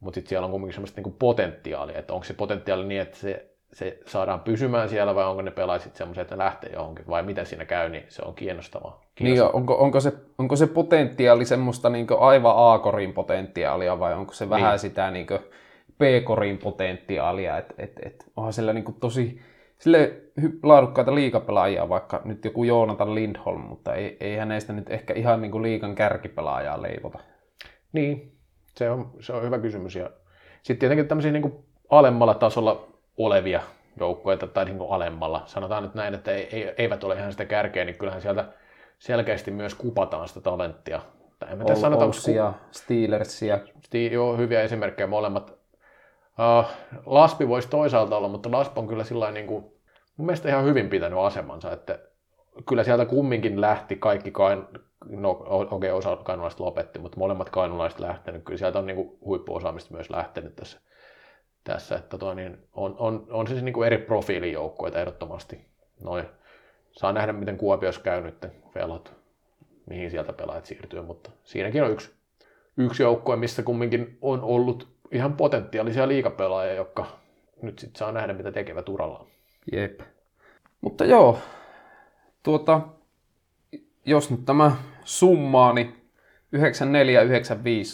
mutta sitten siellä on kumminkin semmoista niin kuin potentiaalia, että onko se potentiaali niin, että se, se saadaan pysymään siellä vai onko ne pelaajat semmoisia, että ne lähtee johonkin vai miten siinä käy, niin se on kiinnostavaa. Niin, ja onko, onko, se, onko se potentiaali semmoista niin aivan A-korin potentiaalia vai onko se vähän Niin. sitä niin B-korin potentiaalia, että et, et, onhan siellä niin tosi sille laadukkaita liikapelaajia, vaikka nyt joku Joonatan Lindholm, mutta ei, ei hänestä nyt ehkä ihan niin liikan kärkipelaajaa leivota. Niin, se on, se on hyvä kysymys. Ja sitten tietenkin tämmöisiä niin kuin alemmalla tasolla olevia joukkueita tai niin alemmalla. Sanotaan nyt näin, että ei, ei, eivät ole ihan sitä kärkeä, niin kyllähän sieltä selkeästi myös kupataan sitä talenttia. Tai en mä Steelersia. Sti- joo, hyviä esimerkkejä molemmat. Uh, Laspi voisi toisaalta olla, mutta Lasp on kyllä sillä niin kuin, mun mielestä ihan hyvin pitänyt asemansa, että kyllä sieltä kumminkin lähti kaikki kain, no okei, okay, osa kainulaiset lopetti, mutta molemmat kainulaiset lähtenyt, kyllä sieltä on niin kuin, huippuosaamista myös lähtenyt tässä, tässä että toi, niin on, on, on siis niin kuin eri profiilijoukkueita ehdottomasti. Noin. Saa nähdä, miten Kuopiossa käy nyt velot, mihin sieltä pelaajat siirtyy, mutta siinäkin on yksi yksi joukkue, missä kumminkin on ollut ihan potentiaalisia liikapelaajia, jotka nyt sitten saa nähdä, mitä tekevät urallaan. Jep. Mutta joo, tuota, jos nyt tämä summaa, niin 94-95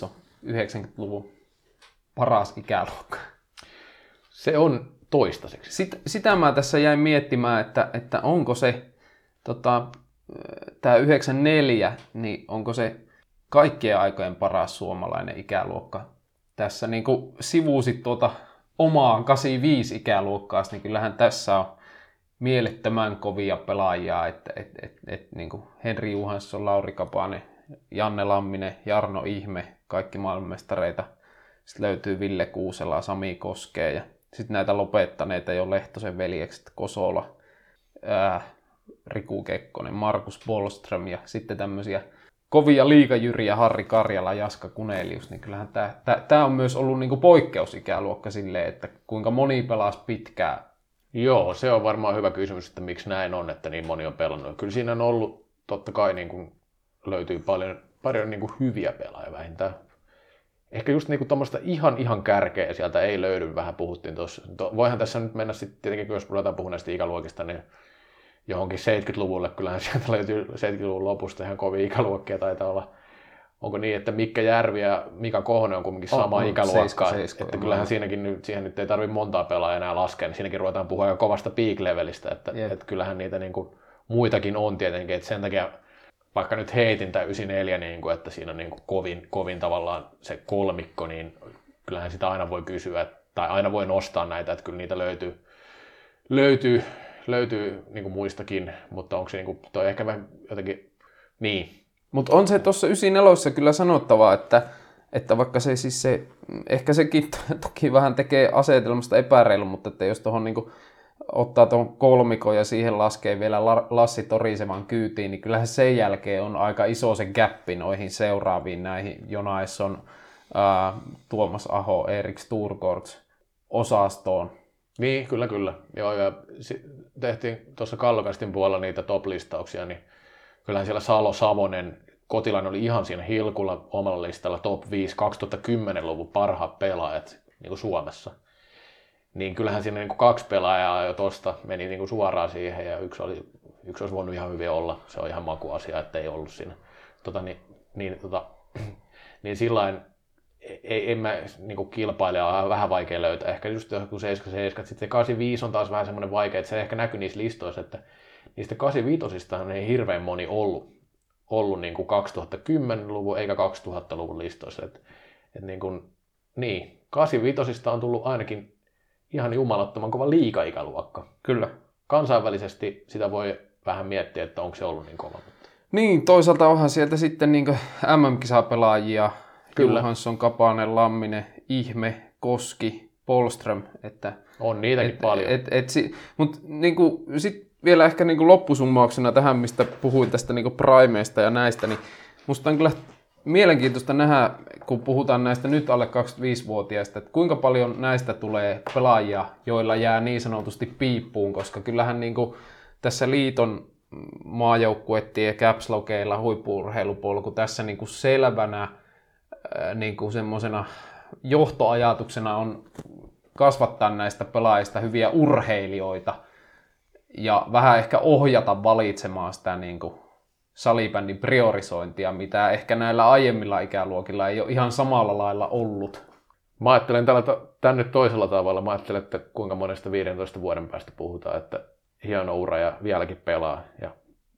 on 90-luvun paras ikäluokka. Se on toistaiseksi. Sit, sitä mä tässä jäin miettimään, että, että onko se tota, tämä 94, niin onko se kaikkien aikojen paras suomalainen ikäluokka. Tässä niin kuin sivuusit tuota omaa 85 ikäluokkaa, niin kyllähän tässä on mielettömän kovia pelaajia, että et, et, et, niin kuin Henri Juhansson, Lauri Kapanen, Janne Lamminen, Jarno Ihme, kaikki maailmanmestareita. Sitten löytyy Ville Kuusela, Sami Koskee ja sitten näitä lopettaneita jo Lehtosen veljekset, Kosola, ää, Riku Kekkonen, Markus Bolström ja sitten tämmöisiä kovia liikajyriä, Harri Karjala, Jaska Kunelius, niin kyllähän tämä on myös ollut niinku poikkeusikäluokka silleen, että kuinka moni pelasi pitkään. Joo, se on varmaan hyvä kysymys, että miksi näin on, että niin moni on pelannut. Kyllä siinä on ollut, totta kai niin kuin löytyy paljon, paljon niin kuin hyviä pelaajia vähintään. Ehkä just niin tuommoista ihan ihan kärkeä sieltä ei löydy, vähän puhuttiin tuossa. Voihan tässä nyt mennä sitten tietenkin, jos ruvetaan puhumaan näistä ikäluokista, niin johonkin 70-luvulle, kyllähän sieltä löytyy 70-luvun lopusta ihan kovia ikäluokkia taitaa olla. Onko niin, että Mikkä Järvi ja Mika Kohonen on kumminkin sama on, ikäluokka, seiska, seiska, että on kyllähän siinäkin nyt, siihen nyt ei tarvitse montaa pelaajaa enää laskea, niin siinäkin ruvetaan puhua jo kovasta peak-levelistä, että, Jep. että kyllähän niitä niin kuin, muitakin on tietenkin, että sen takia vaikka nyt heitin tämä 94, niin kuin, että siinä on niin kuin kovin, kovin tavallaan se kolmikko, niin kyllähän sitä aina voi kysyä, tai aina voi nostaa näitä, että kyllä niitä löytyy, löytyy, löytyy niin kuin muistakin, mutta onko se niin kuin, toi ehkä vähän jotenkin, niin, Mutta on se tuossa 94 kyllä sanottava, että, että vaikka se siis se, ehkä sekin to- toki vähän tekee asetelmasta epäreilu, mutta että jos tuohon niinku ottaa tuon kolmikon ja siihen laskee vielä La- Lassi Torisevan kyytiin, niin kyllähän sen jälkeen on aika iso se gappi noihin seuraaviin näihin Jonaisson, ää, Tuomas Aho, Erik Sturgårds osastoon. Niin, kyllä, kyllä. Joo, ja tehtiin tuossa Kallokastin puolella niitä top-listauksia, niin kyllähän siellä Salo Savonen, Kotilainen oli ihan siinä hilkulla omalla listalla top 5 2010-luvun parhaat pelaajat niin kuin Suomessa. Niin kyllähän siinä niin kuin kaksi pelaajaa jo tosta meni niin kuin suoraan siihen ja yksi, oli, yksi olisi voinut ihan hyvin olla. Se on ihan makuasia, että ei ollut siinä. Tota, niin, niin, tota, niin sillain ei, en mä niin kilpailija on vähän vaikea löytää. Ehkä just joku 77, sitten se 85 on taas vähän semmoinen vaikea, että se ehkä näkyy niissä listoissa, että niistä 85 ei hirveän moni ollut, ollut niin kuin 2010-luvun eikä 2000-luvun listoissa. Et, et niin, kuin, niin, 85 on tullut ainakin ihan jumalattoman kova liikaikäluokka. Kyllä. Kansainvälisesti sitä voi vähän miettiä, että onko se ollut niin kova. Niin, toisaalta onhan sieltä sitten niin MM-kisapelaajia, Kyllä. Johansson, Kapanen, Lamminen, Ihme, Koski, Polström, että on niitäkin et, paljon. Et, et, si, mut niinku, sit vielä ehkä niinku loppusummauksena tähän, mistä puhuin tästä niinku primeista ja näistä, niin musta on kyllä mielenkiintoista nähdä, kun puhutaan näistä nyt alle 25-vuotiaista, että kuinka paljon näistä tulee pelaajia, joilla jää niin sanotusti piippuun, koska kyllähän niinku tässä liiton maajoukkuettien ja capslokeilla huippuurheilupolku tässä niinku selvänä ää, niinku semmoisena johtoajatuksena on kasvattaa näistä pelaajista hyviä urheilijoita ja vähän ehkä ohjata valitsemaan sitä niin kuin salibändin priorisointia, mitä ehkä näillä aiemmilla ikäluokilla ei ole ihan samalla lailla ollut. Mä ajattelen tällä, tänne toisella tavalla. Mä ajattelen, että kuinka monesta 15 vuoden päästä puhutaan, että hieno ura ja vieläkin pelaa ja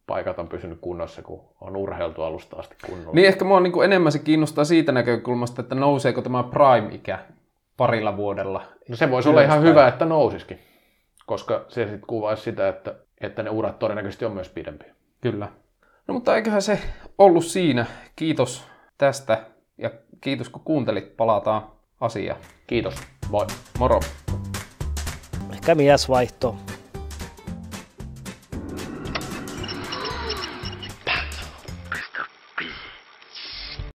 paikat on pysynyt kunnossa, kun on urheiltu alusta asti kunnolla. Niin ehkä mua niin kuin enemmän se kiinnostaa siitä näkökulmasta, että nouseeko tämä prime-ikä parilla vuodella. No se voisi olla ihan hyvä, että nousisikin, koska se sitten kuvaisi sitä, että, että ne urat todennäköisesti on myös pidempiä. Kyllä. No mutta eiköhän se ollut siinä. Kiitos tästä ja kiitos kun kuuntelit. Palataan asiaan. Kiitos. Moi. Moro. Ehkä mies vaihto